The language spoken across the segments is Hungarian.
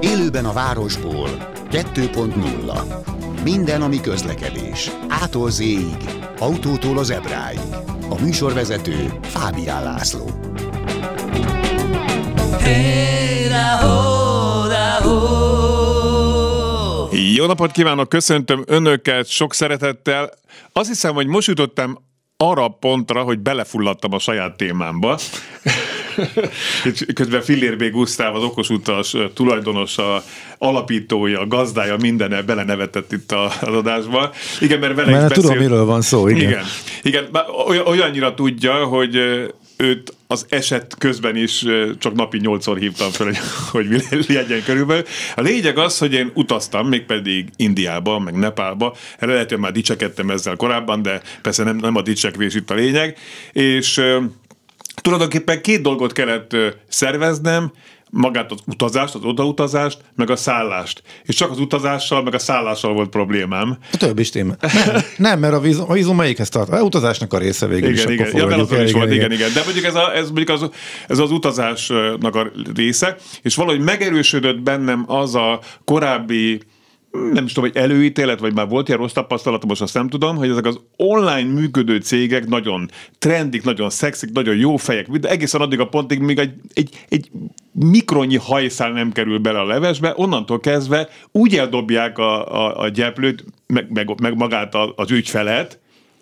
Élőben a városból 2.0 Minden, ami közlekedés. Ától z autótól az ebráig. A műsorvezető Fábián László. Jó napot kívánok, köszöntöm Önöket sok szeretettel. Azt hiszem, hogy most jutottam arra a pontra, hogy belefulladtam a saját témámba. Közben Fillér B. Gusztáv, az okos utas tulajdonosa, alapítója, gazdája, mindenne belenevetett itt az adásba. Igen, mert vele mert is tudom, miről van szó, igen. Igen, igen olyannyira tudja, hogy őt az eset közben is csak napi nyolcszor hívtam fel, hogy, hogy legyen körülbelül. A lényeg az, hogy én utaztam, mégpedig Indiába, meg Nepálba. Erre lehet, hogy már dicsekedtem ezzel korábban, de persze nem, nem a dicsekvés itt a lényeg. És tulajdonképpen két dolgot kellett szerveznem, magát az utazást, az odautazást, meg a szállást. És csak az utazással, meg a szállással volt problémám. A többi is téma. Nem, nem, mert a vízum, a vízum melyikhez tart? A utazásnak a része végül igen, is. Igen, ja, mert az is volt, igen, igen. De mondjuk ez, a, ez, mondjuk az, ez az utazásnak a része, és valahogy megerősödött bennem az a korábbi nem is tudom, hogy előítélet, vagy már volt ilyen rossz tapasztalatom, most azt nem tudom, hogy ezek az online működő cégek nagyon trendik, nagyon szexik, nagyon jó fejek, de egészen addig a pontig, míg egy, egy, egy mikronyi hajszál nem kerül bele a levesbe, onnantól kezdve úgy eldobják a, a, a gyeplőt, meg, meg, meg magát az ügyfelet,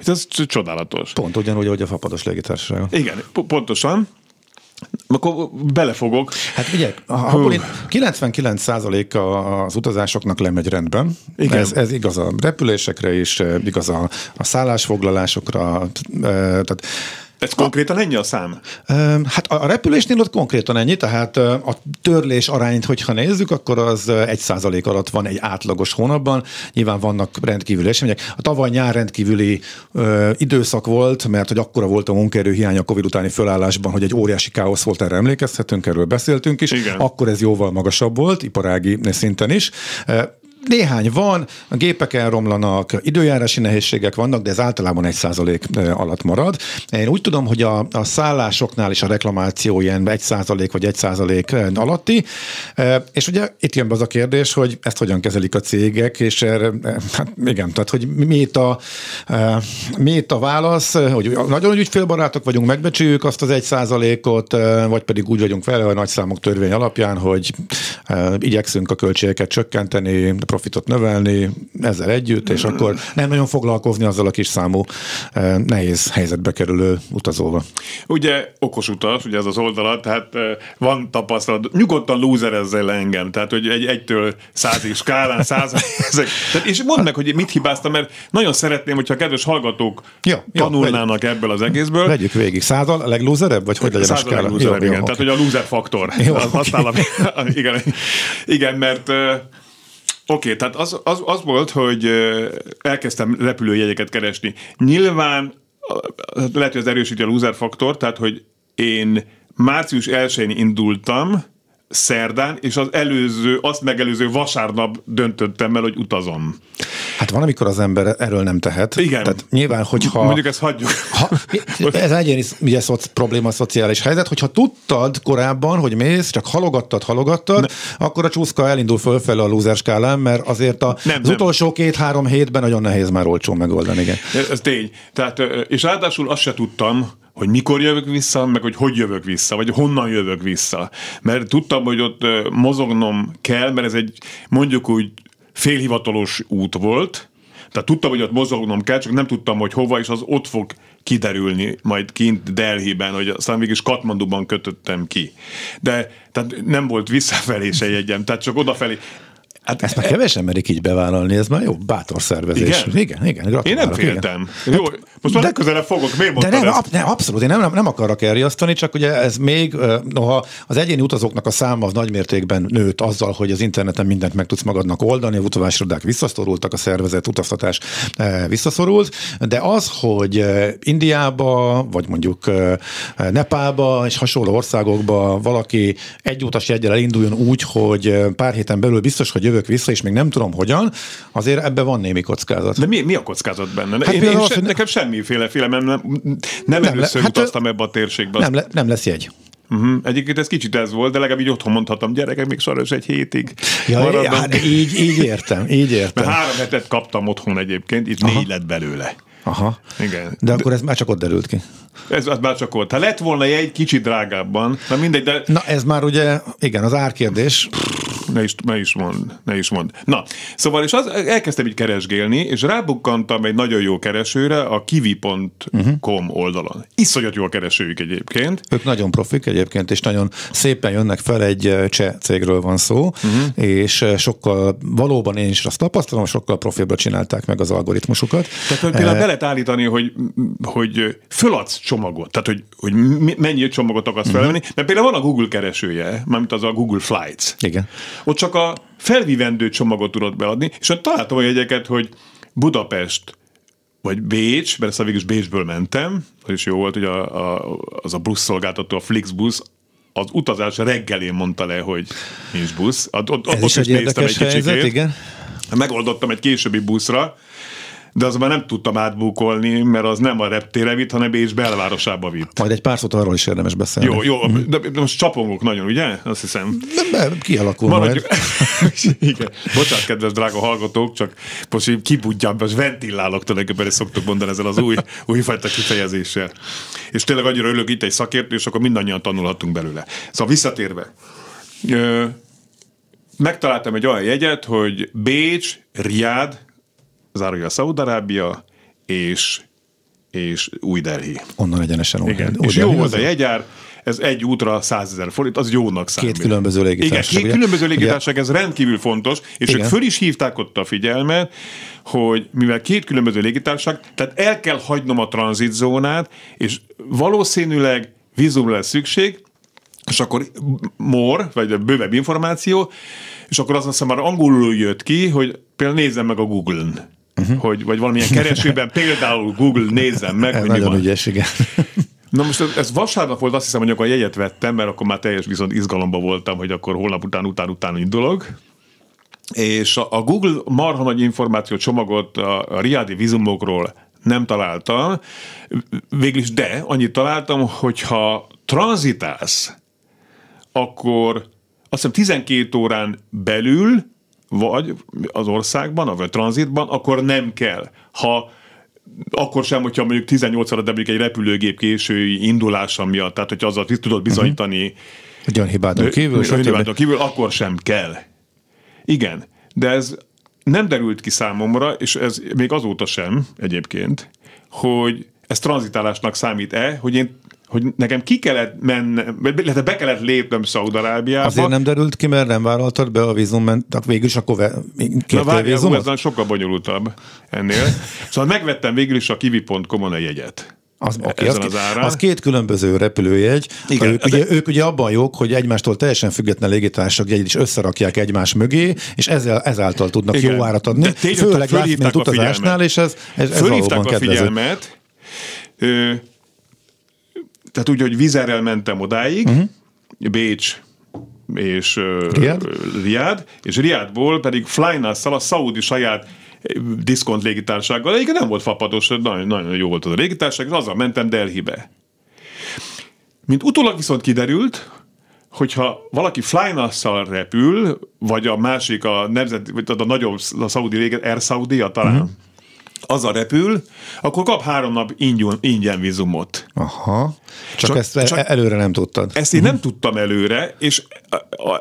ez csodálatos. Pont ugyanúgy, ahogy a fapados légitársaság. Igen, pontosan. Akkor belefogok. Hát ugye, abból 99% az utazásoknak lemegy rendben. Igen. Ez, ez igaz a repülésekre is, igaz a, a szállásfoglalásokra. Tehát ez konkrétan ennyi a szám? Hát a repülésnél ott konkrétan ennyi, tehát a törlés arányt, hogyha nézzük, akkor az egy százalék alatt van egy átlagos hónapban. Nyilván vannak rendkívüli események. A tavaly nyár rendkívüli ö, időszak volt, mert hogy akkora volt a munkaerő hiány a Covid utáni fölállásban, hogy egy óriási káosz volt, erre emlékezhetünk, erről beszéltünk is. Igen. Akkor ez jóval magasabb volt, iparági szinten is. Néhány van, a gépek elromlanak, időjárási nehézségek vannak, de ez általában egy százalék alatt marad. Én úgy tudom, hogy a, a szállásoknál is a reklamáció ilyen egy százalék vagy egy százalék alatti, és ugye itt jön be az a kérdés, hogy ezt hogyan kezelik a cégek, és erre, hát igen, tehát hogy mi itt a, mi itt a válasz, hogy nagyon ügyfélbarátok vagyunk, megbecsüljük azt az egy százalékot, vagy pedig úgy vagyunk vele a nagyszámok törvény alapján, hogy igyekszünk a költségeket csökkenteni, profitot növelni ezzel együtt, és akkor nem nagyon foglalkozni azzal a kis számú eh, nehéz helyzetbe kerülő utazóval. Ugye okos utas, ugye ez az oldalat, tehát eh, van tapasztalat, nyugodtan lúzerezzel engem, tehát hogy egy egytől százig skálán száz, ezek. Tehát, és mondd meg, hogy mit hibáztam, mert nagyon szeretném, hogyha a kedves hallgatók ja, tanulnának ja, ebből az egészből. Vegyük végig. Százal a leglúzerebb, vagy hogy legyen a skála? Jó, igen, jó, tehát hogy a lúzer faktor. Jó, az, okay. igen, igen, mert eh, Oké, okay, tehát az, az, az volt, hogy elkezdtem repülőjegyeket keresni. Nyilván lehet, hogy ez erősíti a loser faktor, tehát hogy én március 1-én indultam, szerdán, és az előző, azt megelőző vasárnap döntöttem el, hogy utazom. Hát van, amikor az ember erről nem tehet. Igen. Tehát nyilván, hogyha... Mondjuk ezt hagyjuk. Ha, ez egyéni ugye, szoc, probléma, szociális helyzet, hogyha tudtad korábban, hogy mész, csak halogattad, halogattad, ne. akkor a csúszka elindul fölfelé a lúzer skálán, mert azért a, nem, az nem. utolsó két-három hétben nagyon nehéz már olcsó megoldani. Igen. Ez, ez tény. Tehát, és ráadásul azt se tudtam, hogy mikor jövök vissza, meg hogy hogy jövök vissza, vagy honnan jövök vissza. Mert tudtam, hogy ott mozognom kell, mert ez egy mondjuk úgy félhivatalos út volt, tehát tudtam, hogy ott mozognom kell, csak nem tudtam, hogy hova, és az ott fog kiderülni majd kint Delhiben, hogy aztán mégis Katmanduban kötöttem ki. De tehát nem volt visszafelé se jegyem, tehát csak odafelé. Hát Ezt már kevesen merik így bevállalni, ez már jó, bátor szervezés. Igen, igen, igen Én nem féltem. Igen. Jó, most már legközelebb fogok, miért De nem, ab, nem, abszolút, én nem, nem, nem akarok elriasztani, csak ugye ez még, noha az egyéni utazóknak a száma az nagymértékben nőtt azzal, hogy az interneten mindent meg tudsz magadnak oldani, a utazásrodák visszaszorultak, a szervezet utaztatás visszaszorult, de az, hogy Indiába, vagy mondjuk Nepálba és hasonló országokba valaki egy utas jegyel elinduljon úgy, hogy pár héten belül biztos, hogy jövök vissza, és még nem tudom hogyan, azért ebben van némi kockázat. De mi, mi a kockázat benne? Hát én, én se, hogy... Nekem semmi semmiféle félelem, nem, nem, nem le- először hát, utaztam ebbe a térségbe. Nem, le, nem lesz jegy. Uh-huh. Egyébként ez kicsit ez volt, de legalább így otthon mondhatom, gyerekek, még sajnos egy hétig Ja, maradom. hát így, így értem, így Mert értem. három hetet kaptam otthon egyébként, itt négy lett belőle. Aha. Igen. De akkor ez már csak ott derült ki. Ez az már csak volt. Ha lett volna egy kicsit drágábban, na mindegy, de Na ez már ugye, igen, az árkérdés. ne is, ne is mond, ne is mond. Na, szóval és az, elkezdtem így keresgélni, és rábukkantam egy nagyon jó keresőre a kiwi.com oldalon. Iszonyat jó a keresőjük egyébként. Ők nagyon profik egyébként, és nagyon szépen jönnek fel, egy eh, cseh cégről van szó, uh-huh. és sokkal, valóban én is azt tapasztalom, sokkal profibra csinálták meg az algoritmusokat. Tehát hogy például be lehet állítani, hogy, hogy föladsz csomagot, tehát hogy, hogy mennyi csomagot akarsz felvenni, mert például van a Google keresője, mármint az a Google Flights. Igen. Ott csak a felvívendő csomagot tudod beadni, és ott találtam olyan jegyeket, hogy Budapest vagy Bécs, mert ezt végül is Bécsből mentem, az is jó volt, hogy a, a, az a buszszolgáltató, a Flixbus, az utazás reggelén mondta le, hogy nincs busz. Ott, ott, Ez ott is egy érdekes helyzet, kicsikét. igen. Megoldottam egy későbbi buszra, de azonban nem tudtam átbukolni, mert az nem a reptére vitt, hanem Bécs belvárosába vitt. Majd egy pár szót arról is érdemes beszélni. Jó, jó, de de most csapongok nagyon, ugye? Azt hiszem. De be, kialakul Maradjuk. majd. Igen. Bocsánat, kedves drága hallgatók, csak most kibudjam, most ventilálok tulajdonképpen, és szoktuk mondani ezzel az új, újfajta kifejezéssel. És tényleg annyira örülök itt egy szakértő, és akkor mindannyian tanulhatunk belőle. Szóval visszatérve. Ö, megtaláltam egy olyan jegyet, hogy Bécs, Riad, zárója Szaudarábia, és, és Új Delhi. Onnan egyenesen úgy. Igen. úgy és jó volt a jár, ez egy útra 100 ezer forint, az jónak számít. különböző légitársaság, Igen, két különböző légitársaság, ez rendkívül fontos, és Igen. ők föl is hívták ott a figyelmet, hogy mivel két különböző légitársaság, tehát el kell hagynom a tranzitzónát, és valószínűleg vízumra lesz szükség, és akkor more, vagy bővebb információ, és akkor az aztán már angolul jött ki, hogy például nézzem meg a Google-n. Uh-huh. Hogy, vagy valamilyen keresőben, például Google nézzem meg, hogy mi nagyon van. ügyes, igen. Na most ez, ez vasárnap volt, azt hiszem, hogy akkor a jegyet vettem, mert akkor már teljes viszont izgalomba voltam, hogy akkor holnap után, után, után indulok. És a, a Google marha nagy információ csomagot a, a riádi vízumokról nem találtam, végül is de, annyit találtam, hogyha tranzitálsz, akkor azt hiszem 12 órán belül vagy az országban, vagy tranzitban, akkor nem kell. Ha akkor sem, hogyha mondjuk 18 óra, de mondjuk egy repülőgép késői indulása miatt, tehát hogyha azzal tudod bizonyítani, Egy olyan hibádon kívül, uh-huh. stb. kívül, akkor sem kell. Igen, de ez nem derült ki számomra, és ez még azóta sem egyébként, hogy ez tranzitálásnak számít-e, hogy én hogy nekem ki kellett mennem, illetve be kellett lépnem Szaudarábiába. Azért nem derült ki, mert nem vállaltad be a vízumment, végül is akkor Na kértél hú, vízumot? ez sokkal bonyolultabb ennél. Szóval megvettem végül is a kiwi.com-on a jegyet. Az, okay, az, az árán. az két különböző repülőjegy. Igen, ők, ugye, ők ugye abban jók, hogy egymástól teljesen független légitársaság jegyet is összerakják egymás mögé, és ezzel, ezáltal tudnak Igen. jó árat adni. Főleg last utazásnál, és ez, ez, ez a kedvező. figyelmet, ö, tehát úgy, hogy vizerrel mentem odáig, uh-huh. Bécs és Riad? Riad, és Riadból pedig Flynas-szal a szaudi saját diszkont légitársággal, egyébként nem volt fapados, nagyon, nagyon jó volt az a légitárság, és azzal mentem Delhibe. Mint utólag viszont kiderült, hogyha valaki Flynas-szal repül, vagy a másik, a nemzet, vagy a nagyobb, a szaudi léget, Air Saudi, talán, uh-huh. Az a repül, akkor kap három nap ingyen, ingyen vízumot. Aha. Csak, Csak- ezt csak- csak, előre nem tudtad. Ezt én nem tudtam előre, és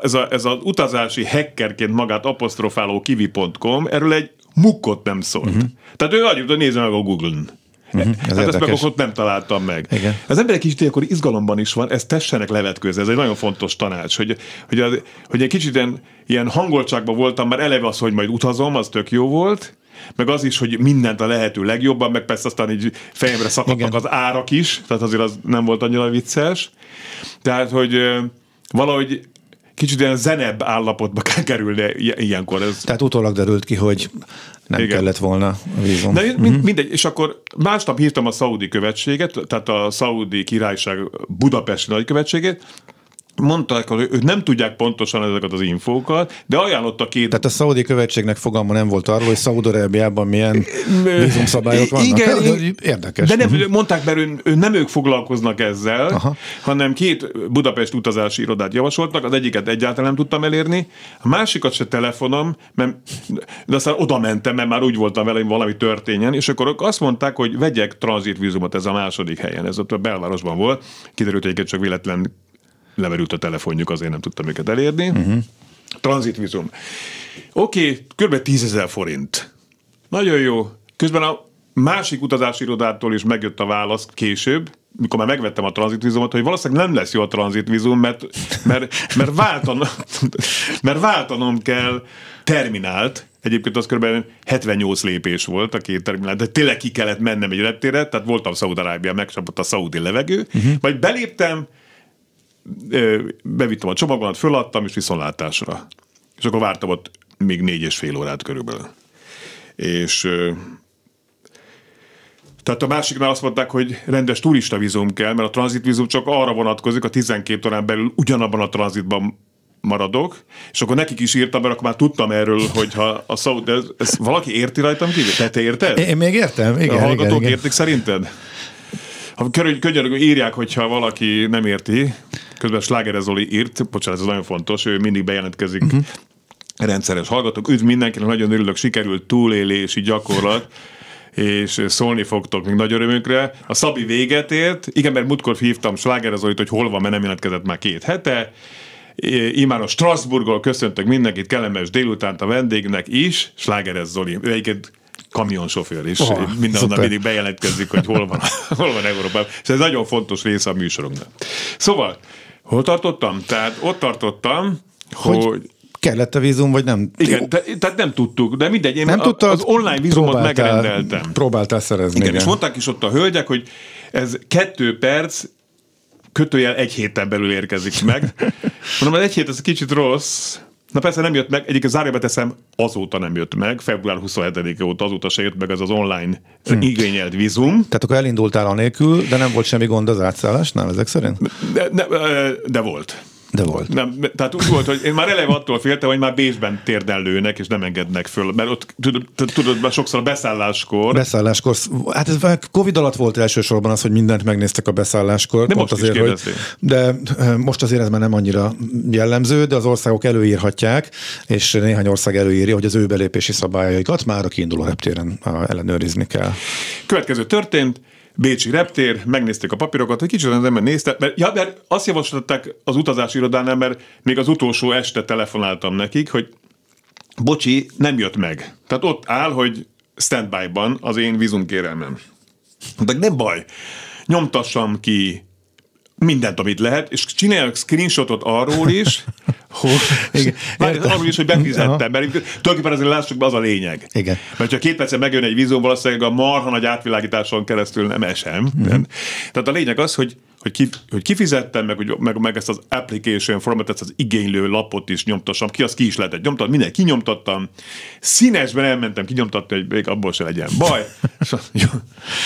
ez, a, ez az utazási hackerként magát apostrofáló kivi.com erről egy mukkot nem szólt. Uh-huh. Tehát ő hogy nézze meg a Google-n. Uh-huh. Hát ezt meg érdekes. ott nem találtam meg. Igen. Az emberek kicsit akkor izgalomban is van, ezt tessenek levetkőzni, ez egy nagyon fontos tanács, hogy, hogy, az, hogy egy kicsit ilyen, ilyen hangoltságban voltam, már eleve az, hogy majd utazom, az tök jó volt, meg az is, hogy mindent a lehető legjobban, meg persze aztán így fejemre szakadtak Igen. az árak is, tehát azért az nem volt annyira vicces. Tehát, hogy valahogy kicsit ilyen zenebb állapotba kell kerülni ilyenkor. Ez, Tehát utólag derült ki, hogy nem Igen. kellett volna vízum. de mind, mindegy, és akkor másnap hívtam a szaudi követséget, tehát a szaudi királyság Budapesti nagykövetségét, mondták, hogy ők nem tudják pontosan ezeket az infókat, de ajánlotta két... Tehát a szaudi követségnek fogalma nem volt arról, hogy Szaúd-Arábiában milyen vízumszabályok vannak. Igen, Hát, Érdekes. De nem, mondták, mert ő, ő nem ők foglalkoznak ezzel, Aha. hanem két Budapest utazási irodát javasoltak, az egyiket egyáltalán nem tudtam elérni, a másikat se telefonom, mert, de aztán oda mentem, mert már úgy voltam vele, hogy valami történjen, és akkor azt mondták, hogy vegyek tranzitvízumot, ez a második helyen, ez ott a belvárosban volt, kiderült, hogy csak véletlen lemerült a telefonjuk, azért nem tudtam őket elérni. Uh-huh. Tranzitvizum. Oké, okay, kb. 10 ezer forint. Nagyon jó. Közben a másik utazási irodától is megjött a válasz később, mikor már megvettem a tranzitvizumot, hogy valószínűleg nem lesz jó a tranzitvizum, mert, mert, mert, váltanom, mert váltanom kell terminált, Egyébként az kb. 78 lépés volt a két terminál, de tényleg ki kellett mennem egy reptére, tehát voltam Szaúd-Arábia, megcsapott a szaudi levegő, uh-huh. majd beléptem, bevittem a csomagomat, föladtam, és viszontlátásra. És akkor vártam ott még négy és fél órát körülbelül. És tehát a másiknál azt mondták, hogy rendes turista vízum kell, mert a tranzitvízum csak arra vonatkozik, a 12 órán belül ugyanabban a tranzitban maradok, és akkor nekik is írtam, mert akkor már tudtam erről, hogyha a szó, de ez, ez valaki érti rajtam kívül? Te, te érted? Én még értem, igen. A hallgatók igen, igen. értik szerinted? Ha könnyen írják, hogyha valaki nem érti, közben Sláger Zoli írt, bocsánat, ez nagyon fontos, ő mindig bejelentkezik uh-huh. rendszeres hallgatók. Üdv mindenkinek, nagyon örülök, sikerült túlélési gyakorlat és szólni fogtok még nagy örömünkre. A Szabi véget ért, igen, mert múltkor hívtam Sláger Zolit, hogy hol van, mert nem jelentkezett már két hete. Imár a Strasbourgról köszöntök mindenkit, kellemes délutánt a vendégnek is, Sláger Zoli. Ő egyébként kamionsofőr, és oh, mindenhonnan mindig bejelentkezik, hogy hol van, hol van Európában. És ez nagyon fontos része a műsorunknak. Szóval, hol tartottam? Tehát ott tartottam, hogy, hogy kellett a vízum, vagy nem? Igen, te, tehát nem tudtuk, de mindegy, én nem a, tudta, az online vízumot megrendeltem. Próbáltál szerezni. Igen, igen, és mondták is ott a hölgyek, hogy ez kettő perc, kötőjel egy héten belül érkezik meg. Mondom, az egy hét, ez kicsit rossz, Na persze nem jött meg, egyik zárjába teszem, azóta nem jött meg, február 27-e óta azóta se jött meg ez az online hmm. igényelt vízum. Tehát akkor elindultál anélkül, de nem volt semmi gond az átszállásnál ezek szerint? De, de, de volt. De volt. Nem, tehát úgy volt, hogy én már eleve attól féltem, hogy már Bécsben térdellőnek, és nem engednek föl. Mert ott tudod, sokszor a beszálláskor. Beszálláskor. Hát ez Covid alatt volt elsősorban az, hogy mindent megnéztek a beszálláskor. De most azért, hogy, De most azért ez már nem annyira jellemző, de az országok előírhatják, és néhány ország előírja, hogy az ő belépési szabályaikat már a kiinduló reptéren ellenőrizni kell. Következő történt, Bécsi reptér, megnézték a papírokat, egy kicsit az ember nézte, mert, ja, mert azt javasolták az utazási irodánál, mert még az utolsó este telefonáltam nekik, hogy bocsi, nem jött meg. Tehát ott áll, hogy standby-ban az én vízumkérelmem. De nem baj, nyomtassam ki mindent, amit lehet, és csináljak screenshotot arról is, hogy, Igen, arról is, hogy befizettem, mert tulajdonképpen azért lássuk be, az a lényeg. Igen. Mert ha két percen megjön egy vízum, valószínűleg a marha nagy átvilágításon keresztül nem esem. Mm-hmm. Tehát a lényeg az, hogy hogy, ki, hogy kifizettem, meg, hogy, meg, meg ezt az application format, ezt az igénylő lapot is nyomtassam ki, az ki is lehetett nyomtatni, minden kinyomtattam, színesben elmentem kinyomtatni, hogy még abból se legyen baj. jó,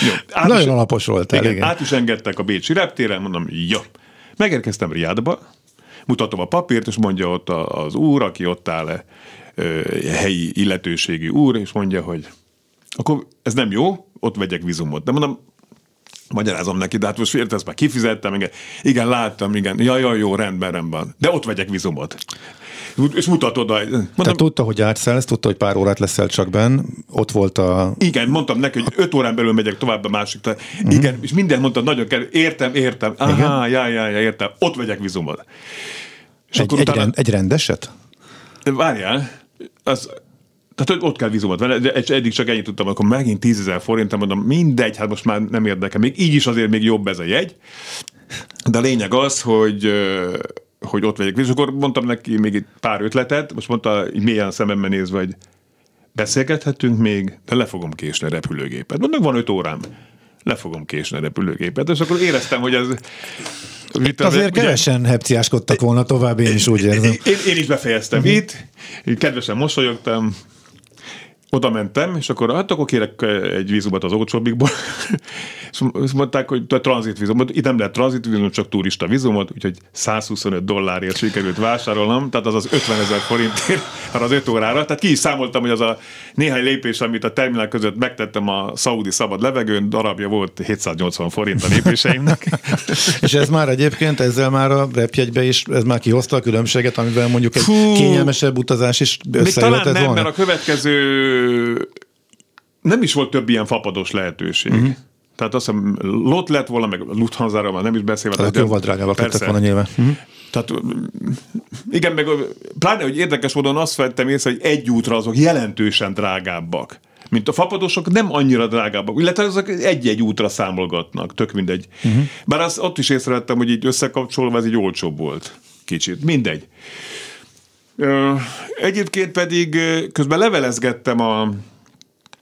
jó. Át Nagyon is, alapos volt. Igen, igen. Át is engedtek a Bécsi reptéren, mondom, jó. Megérkeztem Riádba, mutatom a papírt, és mondja ott az úr, aki ott áll, helyi illetőségi úr, és mondja, hogy akkor ez nem jó, ott vegyek vizumot. De mondom, Magyarázom neki, de hát most értesz, már kifizettem, igen, igen, láttam, igen, ja, ja, jó, rendben, rendben. De ott vegyek vizumot. És mutatod. Mondom, Tehát tudta, hogy átszállsz, tudta, hogy pár órát leszel csak benn, ott volt a... Igen, mondtam neki, hogy öt órán belül megyek tovább a másik. Tehát, uh-huh. Igen, és mindent mondtam, nagyon kell, értem, értem, aha, ja, ja, ja, értem, ott vegyek vizumot. És egy, akkor egy, utána... rend, egy rendeset? Várjál, az, tehát ott kell vízumot venni, de eddig csak ennyit tudtam, akkor megint 10 ezer forint, mondom, mindegy, hát most már nem érdekel. Még így is azért még jobb ez a jegy. De a lényeg az, hogy hogy ott vegyek. És akkor mondtam neki még egy pár ötletet, most mondta, így mélyen szememben nézve, hogy beszélgethetünk még, de le fogom késni a repülőgépet. Mondom, van öt órám. Le fogom késni a repülőgépet. És akkor éreztem, hogy ez itt azért ugye, kevesen hepciáskodtak volna tovább, én is úgy érzem. Én, én is befejeztem uh-huh. itt, kedvesen mosolyogtam, oda mentem, és akkor hát akkor kérek egy vízumot az olcsóbbikból, és mondták, hogy a tranzitvízumot, itt nem lehet tranzitvízum, csak turista vízumot, úgyhogy 125 dollárért sikerült vásárolnom, tehát az az 50 ezer forintért arra az 5 órára, tehát ki is számoltam, hogy az a néhány lépés, amit a terminál között megtettem a szaudi szabad levegőn, darabja volt 780 forint a lépéseimnek. és ez már egyébként, ezzel már a repjegybe is, ez már kihozta a különbséget, amivel mondjuk egy Fú, kényelmesebb utazás is összejöhetett volna? nem, mert a következő nem is volt több ilyen fapados lehetőség. Uh-huh. Tehát azt hiszem, lot lett volna, meg Lufthansa-ra már nem is beszélve. Tehát jóval drágábbak lettek volna nyilván. Uh-huh. Tehát igen, meg pláne, hogy érdekes módon azt vettem észre, hogy egy útra azok jelentősen drágábbak mint a fapadosok nem annyira drágábbak, illetve azok egy-egy útra számolgatnak, tök mindegy. Uh-huh. Bár azt ott is észrevettem, hogy így összekapcsolva ez egy olcsóbb volt. Kicsit. Mindegy. Egyébként pedig közben levelezgettem a,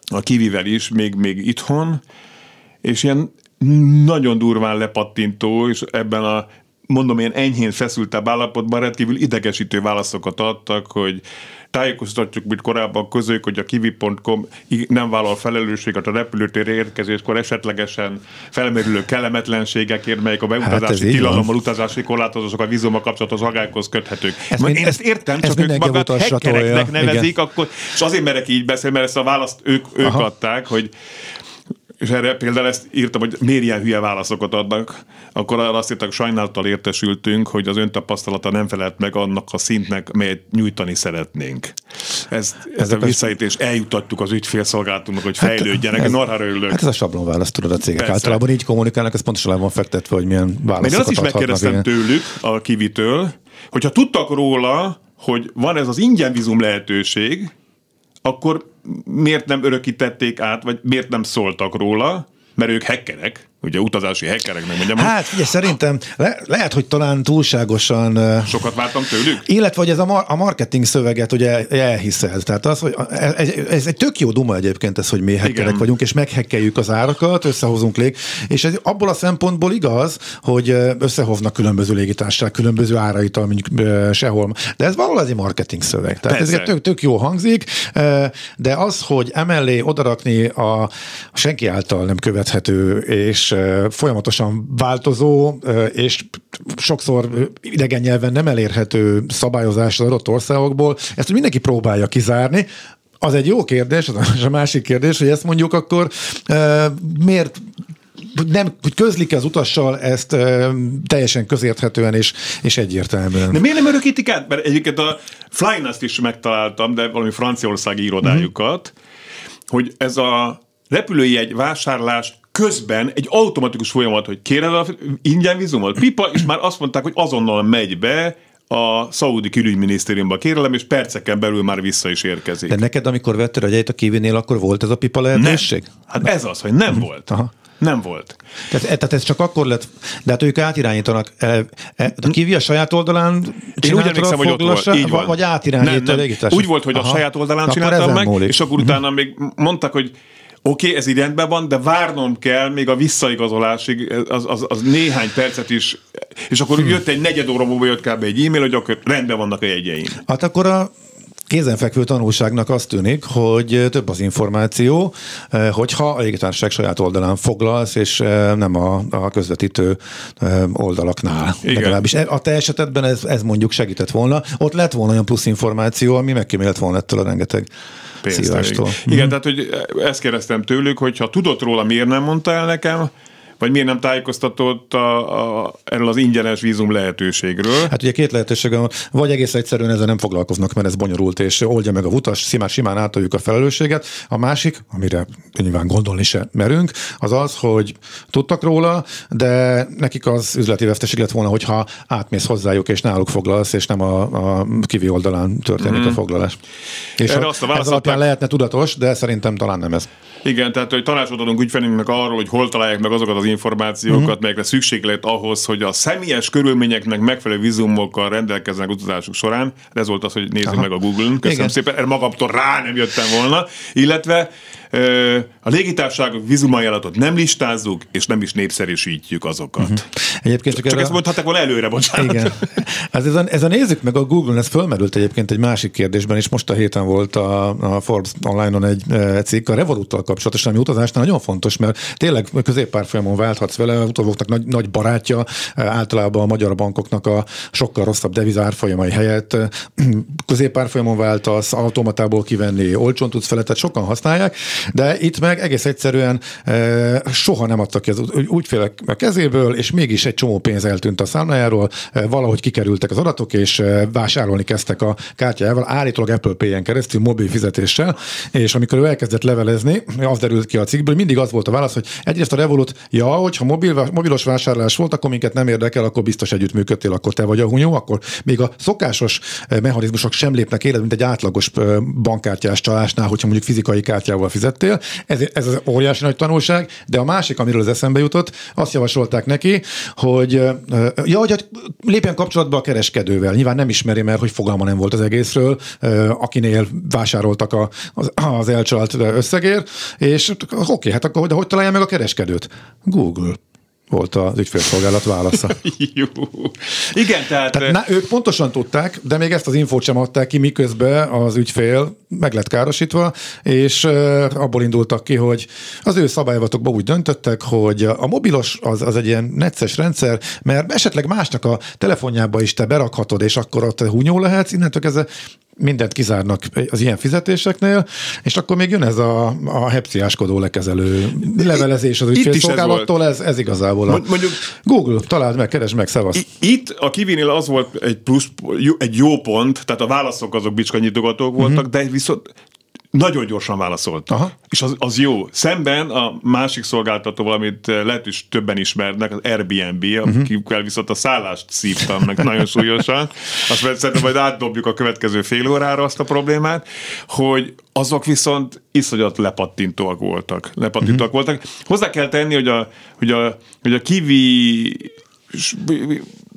a kivivel is, még, még itthon, és ilyen nagyon durván lepattintó, és ebben a mondom, ilyen enyhén feszültebb állapotban rendkívül idegesítő válaszokat adtak, hogy tájékoztatjuk, mint korábban közök, hogy a kivi.com nem vállal felelősséget a repülőtérre érkezéskor esetlegesen felmerülő kellemetlenségekért, melyek a beutazási hát tilalommal, utazási korlátozások a vízummal kapcsolatos agályokhoz köthetők. Ezt Én ezt értem, csak ők magát hekkereknek nevezik, igen. akkor, és azért merek így beszélni, mert ezt a választ ők, ők adták, hogy és erre például ezt írtam, hogy miért ilyen hülye válaszokat adnak, akkor arra azt írtak, sajnálattal értesültünk, hogy az öntapasztalata nem felelt meg annak a szintnek, melyet nyújtani szeretnénk. Ezt, ezt a visszaítés eljutatjuk az ügyfélszolgálatunknak, hogy hát fejlődjenek. Hát, ez, Narra örülök. Hát ez a sablon választ, tudod, a cégek Persze. általában így kommunikálnak, ez pontosan le van fektetve, hogy milyen válaszokat Én azt is megkérdeztem igen. tőlük, a kivitől, hogyha tudtak róla, hogy van ez az ingyen vízum lehetőség, akkor miért nem örökítették át, vagy miért nem szóltak róla, mert ők hackerek, ugye utazási hackereknek mondjam. Hát figyelj, szerintem le, lehet, hogy talán túlságosan... Sokat vártam tőlük? Illetve, hogy ez a, mar, a marketing szöveget ugye elhiszel. Tehát az, hogy ez, ez egy tök jó duma egyébként ez, hogy mi hackerek Igen. vagyunk, és meghekkeljük az árakat, összehozunk lég, és ez abból a szempontból igaz, hogy összehoznak különböző légitársaság, különböző árait, mondjuk sehol. De ez valahol egy marketing szöveg. Tehát Persze. ez tök, tök jó hangzik, de az, hogy emellé odarakni a senki által nem követhető és folyamatosan változó és sokszor idegen nyelven nem elérhető szabályozás az adott országokból, ezt mindenki próbálja kizárni, az egy jó kérdés, az a másik kérdés, hogy ezt mondjuk akkor miért nem, hogy közlik az utassal ezt e, teljesen közérthetően és, és egyértelműen. De miért nem örökítik át? Mert egyébként a Flynast is megtaláltam, de valami franciaországi irodájukat, mm-hmm. hogy ez a repülőjegy vásárlás közben egy automatikus folyamat, hogy kéred a ingyen vízumot, pipa, és már azt mondták, hogy azonnal megy be a szaudi külügyminisztériumba kérelem, és perceken belül már vissza is érkezik. De neked, amikor vettél a gyejt a kivinél, akkor volt ez a pipa lehetőség? Nem. Hát ez az, hogy nem uh-huh. volt. Aha. Nem volt. Tehát, e, tehát ez csak akkor lett, de hát ők átirányítanak. E, e, a kivi a saját oldalán Én úgy emlékszem, hogy ott volt. Így van. Vagy átirányít nem, nem. Úgy volt, hogy Aha. a saját oldalán csináltam meg, múlik. és akkor utána még mondtak, hogy Oké, okay, ez így rendben van, de várnom kell még a visszaigazolásig, az, az, az néhány percet is, és akkor hmm. jött egy negyed óra múlva jött kb. egy e-mail, hogy akkor rendben vannak a jegyeim. Hát akkor a kézenfekvő tanulságnak azt tűnik, hogy több az információ, hogyha a légitársaság saját oldalán foglalsz, és nem a, a közvetítő oldalaknál. Igen. Legalábbis a te esetedben ez, ez mondjuk segített volna. Ott lett volna olyan plusz információ, ami megkímélt volna ettől a rengeteg szívástól. Igen, mm. tehát hogy ezt kérdeztem tőlük, hogy ha tudott róla, miért nem mondta el nekem, vagy miért nem tájékoztatott a, a, erről az ingyenes vízum lehetőségről? Hát ugye két lehetőség van, vagy egész egyszerűen ezzel nem foglalkoznak, mert ez bonyolult, és oldja meg a utas, simán, simán átoljuk a felelősséget. A másik, amire nyilván gondolni se merünk, az az, hogy tudtak róla, de nekik az üzleti veszteség lett volna, hogyha átmész hozzájuk, és náluk foglalsz, és nem a, a kivi oldalán történik mm. a foglalás. És Erre a, azt a ez alapján lehetne tudatos, de szerintem talán nem ez. Igen, tehát hogy tanácsot adunk ügyfelünknek arról, hogy hol találják meg azokat az információkat, uh-huh. melyekre szükség lehet ahhoz, hogy a személyes körülményeknek megfelelő vízumokkal rendelkeznek utazásuk során. Ez volt az, hogy nézzük Aha. meg a Google-n. Köszönöm Igen. szépen, erre magamtól rá nem jöttem volna. Illetve a légitársaságok vízumajánlatot nem listázzuk, és nem is népszerűsítjük azokat. Uh-huh. Egyébként csak, csak ezt mondhatták volna előre, bocsánat. Igen. Ez, ez, a, ez a nézzük meg a Google-on, ez fölmerült egyébként egy másik kérdésben, és most a héten volt a, a Forbes online-on egy e, cikk a Revoluttal kapcsolatosan, ami utazásnál nagyon fontos, mert tényleg középpárfolyamon válthatsz vele, utóvoknak nagy, nagy barátja, e, általában a magyar bankoknak a sokkal rosszabb devizárfolyamai helyett e, középpárfolyamon váltasz, automatából kivenni, olcsón tudsz fele, tehát sokan használják, de itt meg egész egyszerűen e, soha nem adtak ki az ügyfélek kezéből, és mégis egy csomó pénz eltűnt a számlájáról, e, valahogy kikerültek az adatok, és e, vásárolni kezdtek a kártyájával, állítólag Apple Pay-en keresztül, mobil fizetéssel, és amikor ő elkezdett levelezni, az derült ki a cikkből, mindig az volt a válasz, hogy egyrészt a Revolut, ja, hogyha mobil, mobilos vásárlás volt, akkor minket nem érdekel, akkor biztos együttműködtél, akkor te vagy a hunyó, akkor még a szokásos mechanizmusok sem lépnek életbe, mint egy átlagos bankkártyás csalásnál, hogyha mondjuk fizikai kártyával fizettél. Ez, ez az óriási nagy tanulság, de a másik, amiről az eszembe jutott, azt javasolták neki, hogy ja, hogy hát lépjen kapcsolatba a kereskedővel. Nyilván nem ismeri, mert hogy fogalma nem volt az egészről, akinél vásároltak a, az, az elcsalt összegért, és oké, okay, hát akkor de hogy találja meg a kereskedőt? Google volt az ügyfélszolgálat válasza. Jó. Igen, tehát... tehát na, ők pontosan tudták, de még ezt az infót sem adták ki, miközben az ügyfél meg lett károsítva, és abból indultak ki, hogy az ő szabályozatokban úgy döntöttek, hogy a mobilos az, az egy ilyen necces rendszer, mert esetleg másnak a telefonjába is te berakhatod, és akkor ott hunyó lehetsz, innentől kezdve mindent kizárnak az ilyen fizetéseknél, és akkor még jön ez a, a hepciáskodó lekezelő levelezés az ügyfélszolgálattól, ez, ez igazából a Mondjuk, Google, találd meg, keresd meg, szevasz. Itt a kivinél az volt egy plusz, egy jó pont, tehát a válaszok azok bicskanyitogatók voltak, uh-huh. de viszont nagyon gyorsan válaszolt. Aha. És az, az jó. Szemben a másik szolgáltató, amit lehet is többen ismernek, az Airbnb, uh-huh. akikkel viszont a szállást szívtam meg nagyon súlyosan. Azt szerintem majd átdobjuk a következő fél órára azt a problémát, hogy azok viszont iszonyat lepattintóak voltak. Lepattintóak uh-huh. voltak. Hozzá kell tenni, hogy a, hogy a, hogy a kivi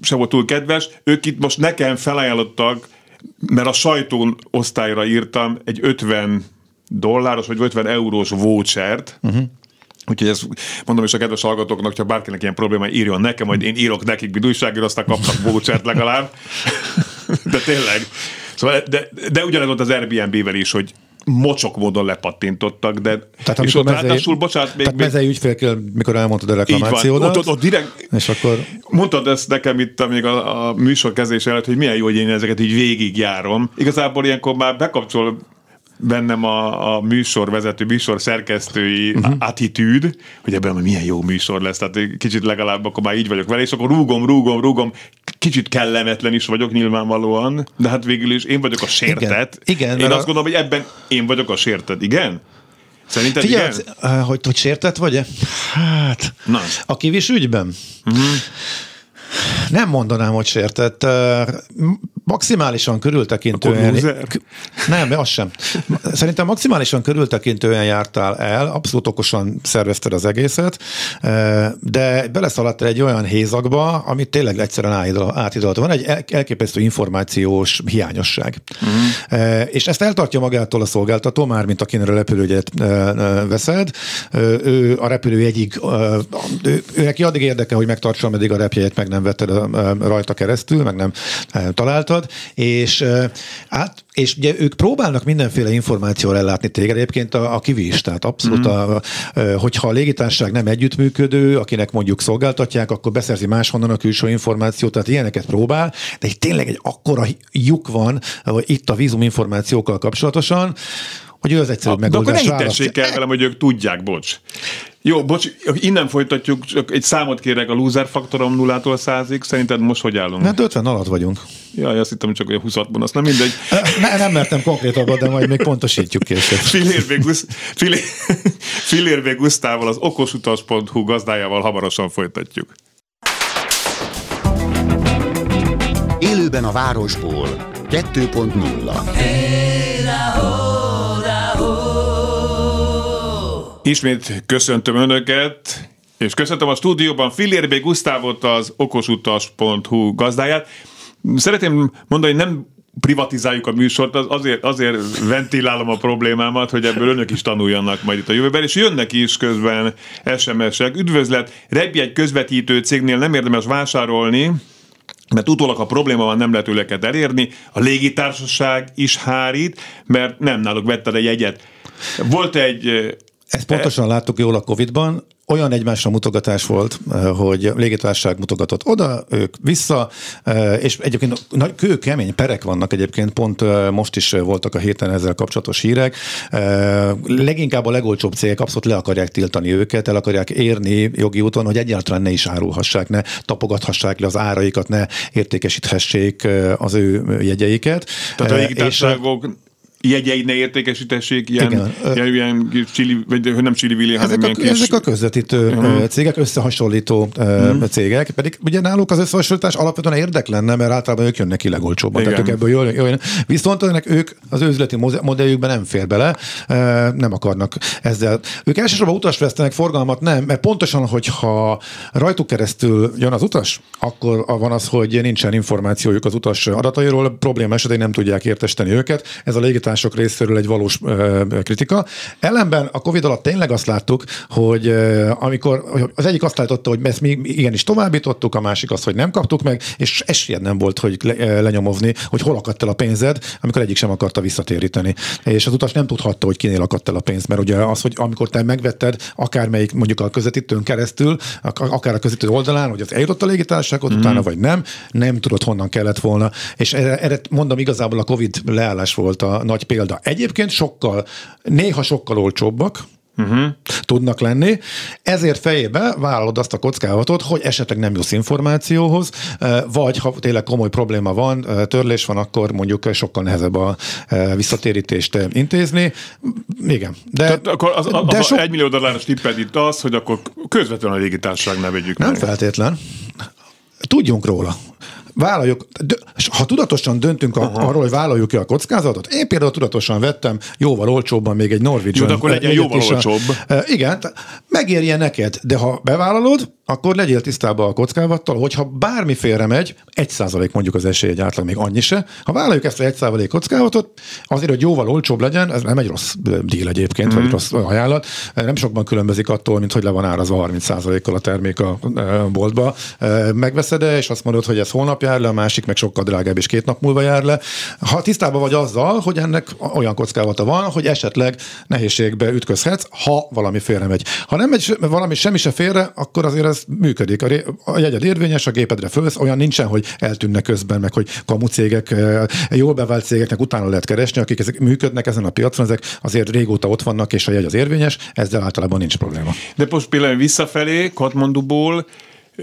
se volt túl kedves, ők itt most nekem felajánlottak mert a sajtón osztályra írtam egy 50 dolláros vagy 50 eurós vouchert, uh-huh. Úgyhogy ezt mondom is a kedves hallgatóknak, ha bárkinek ilyen probléma, írjon nekem, majd én írok nekik, mint újságíró, aztán kapnak vouchert legalább. De tényleg. Szóval, de, de ugyanez volt az Airbnb-vel is, hogy mocsok módon lepattintottak, de tehát és ott mezei, ráadásul, bocsánat, még... Tehát mezei ügyfélkel, mikor elmondtad a reklamációdat. Ott, ott, ott direkt, és akkor... Mondtad ezt nekem itt még a, a műsor kezés előtt, hogy milyen jó, hogy én ezeket így végigjárom. Igazából ilyenkor már bekapcsol bennem a, a műsorvezető, műsor szerkesztői uh-huh. attitűd, hogy ebben milyen jó műsor lesz, tehát kicsit legalább akkor már így vagyok vele, és akkor rúgom, rúgom, rúgom, kicsit kellemetlen is vagyok nyilvánvalóan, de hát végül is én vagyok a sértet. Igen, igen én azt a... gondolom, hogy ebben én vagyok a sértet, igen? Szerinted Figyelj, igen? Eh, hogy, hogy sértett vagy-e? Hát, Na. a kivis ügyben? Uh-huh. Nem mondanám, hogy sértett. Maximálisan körültekintően... Nem, az sem. Szerintem maximálisan körültekintően jártál el, abszolút okosan szervezted az egészet, de beleszaladtál egy olyan hézakba, amit tényleg egyszerűen átidolt. Van egy elképesztő információs hiányosság. Uh-huh. És ezt eltartja magától a szolgáltató, már mint akinek a repülőjegyet veszed. Ő a repülő egyik, ő, ő neki addig érdeke, hogy megtartsa, ameddig a repjegyet meg nem vetted rajta keresztül, meg nem találtad, és át, és ugye ők próbálnak mindenféle információval ellátni téged, egyébként a, a kivis, tehát abszolút, mm. a, hogyha a légitársaság nem együttműködő, akinek mondjuk szolgáltatják, akkor beszerzi máshonnan a külső információt, tehát ilyeneket próbál, de itt tényleg egy akkora lyuk van itt a vízum információkkal kapcsolatosan, hogy ő az egyszerű megoldás. De akkor ne kell velem, hogy ők tudják, bocs. Jó, bocs, innen folytatjuk, csak egy számot kérek a loser faktorom nullától százig. Szerinted most hogy állunk? Hát 50 alatt vagyunk. Jaj, azt hittem, csak olyan 20 ban azt nem mindegy. Ne, nem mertem konkrétabban, de majd még pontosítjuk később. Filérvé, Gusztával, az okosutas.hu gazdájával hamarosan folytatjuk. Élőben a városból 2.0 hey, Ismét köszöntöm Önöket, és köszöntöm a stúdióban Fillérbé Gusztávot, az okosutas.hu gazdáját. Szeretném mondani, nem privatizáljuk a műsort, az azért, azért ventilálom a problémámat, hogy ebből önök is tanuljanak majd itt a jövőben, és jönnek is közben SMS-ek. Üdvözlet, Rebbi egy közvetítő cégnél nem érdemes vásárolni, mert utólag a probléma van, nem lehet őleket elérni, a légitársaság is hárít, mert nem náluk vetted a jegyet. Volt egy ezt pontosan láttuk jól a Covid-ban, olyan egymásra mutogatás volt, eh, hogy légitársaság mutogatott oda, ők vissza, eh, és egyébként nagy kő kemény perek vannak egyébként, pont eh, most is voltak a héten ezzel kapcsolatos hírek. Leginkább a legolcsóbb cégek abszolút le akarják tiltani őket, el akarják érni jogi úton, hogy egyáltalán ne is árulhassák, ne tapogathassák le az áraikat, ne értékesíthessék az ő jegyeiket. Tehát a légitársaságok jegyeid ne értékesítessék, ilyen, Igen. ilyen, ilyen csili, vagy nem csili vili, hanem ezek a, kis... Ezek a közvetítő uh-huh. cégek, összehasonlító uh-huh. cégek, pedig ugye náluk az összehasonlítás alapvetően érdek lenne, mert általában ők jönnek ki legolcsóbban. Igen. Tehát ők ebből jól, jól, viszont ennek ők az üzleti modelljükben nem fér bele, nem akarnak ezzel. Ők elsősorban utas vesztenek, forgalmat nem, mert pontosan, hogyha rajtuk keresztül jön az utas, akkor van az, hogy nincsen információjuk az utas adatairól, probléma esetén nem tudják értesíteni őket. Ez a légitársaság kutatások részéről egy valós kritika. Ellenben a Covid alatt tényleg azt láttuk, hogy amikor az egyik azt látotta, hogy ezt mi igenis továbbítottuk, a másik azt, hogy nem kaptuk meg, és esélyed nem volt, hogy le, lenyomozni, hogy hol akadt el a pénzed, amikor egyik sem akarta visszatéríteni. És az utas nem tudhatta, hogy kinél akadt el a pénz, mert ugye az, hogy amikor te megvetted, akármelyik mondjuk a közvetítőn keresztül, akár a közvetítő oldalán, hogy az eljutott a légitársaságot, mm. utána vagy nem, nem tudod honnan kellett volna. És erre, erre mondom, igazából a Covid leállás volt a nagy nagy példa. Egyébként sokkal, néha sokkal olcsóbbak, uh-huh. tudnak lenni. Ezért fejébe vállalod azt a kockázatot, hogy esetleg nem jussz információhoz, eh, vagy ha tényleg komoly probléma van, eh, törlés van, akkor mondjuk sokkal nehezebb a eh, visszatérítést intézni. Igen. De, Tehát akkor az, az, de az sok... egy millió dolláros tipped itt az, hogy akkor közvetlenül a légitársaság ne vegyük Nem meg. feltétlen. Tudjunk róla vállaljuk, ha tudatosan döntünk a, arról, hogy vállaljuk ki a kockázatot, én például tudatosan vettem jóval olcsóbban még egy Norwegian. Jó, akkor legyen jóval olcsóbb. A, igen, megérje neked, de ha bevállalod, akkor legyél tisztában a kockázattal, hogyha bármi félre megy, egy százalék mondjuk az esély egy átlag, még annyi se. Ha vállaljuk ezt a egy százalék kockázatot, azért, hogy jóval olcsóbb legyen, ez nem egy rossz díl egyébként, mm. vagy mhm. rossz ajánlat, nem sokban különbözik attól, mint hogy le van árazva 30 százalékkal a termék a boltba. Megveszed és azt mondod, hogy ez holnap jár le, a másik meg sokkal drágább, és két nap múlva jár le. Ha tisztában vagy azzal, hogy ennek olyan kockázata van, hogy esetleg nehézségbe ütközhetsz, ha valami félre megy. Ha nem megy valami semmi se félre, akkor azért ez működik. A jegyed érvényes, a gépedre fölsz, olyan nincsen, hogy eltűnnek közben, meg hogy kamu cégek, jól bevált cégeknek utána lehet keresni, akik ezek működnek ezen a piacon, ezek azért régóta ott vannak, és a jegy az érvényes, ezzel általában nincs probléma. De most például visszafelé, Katmanduból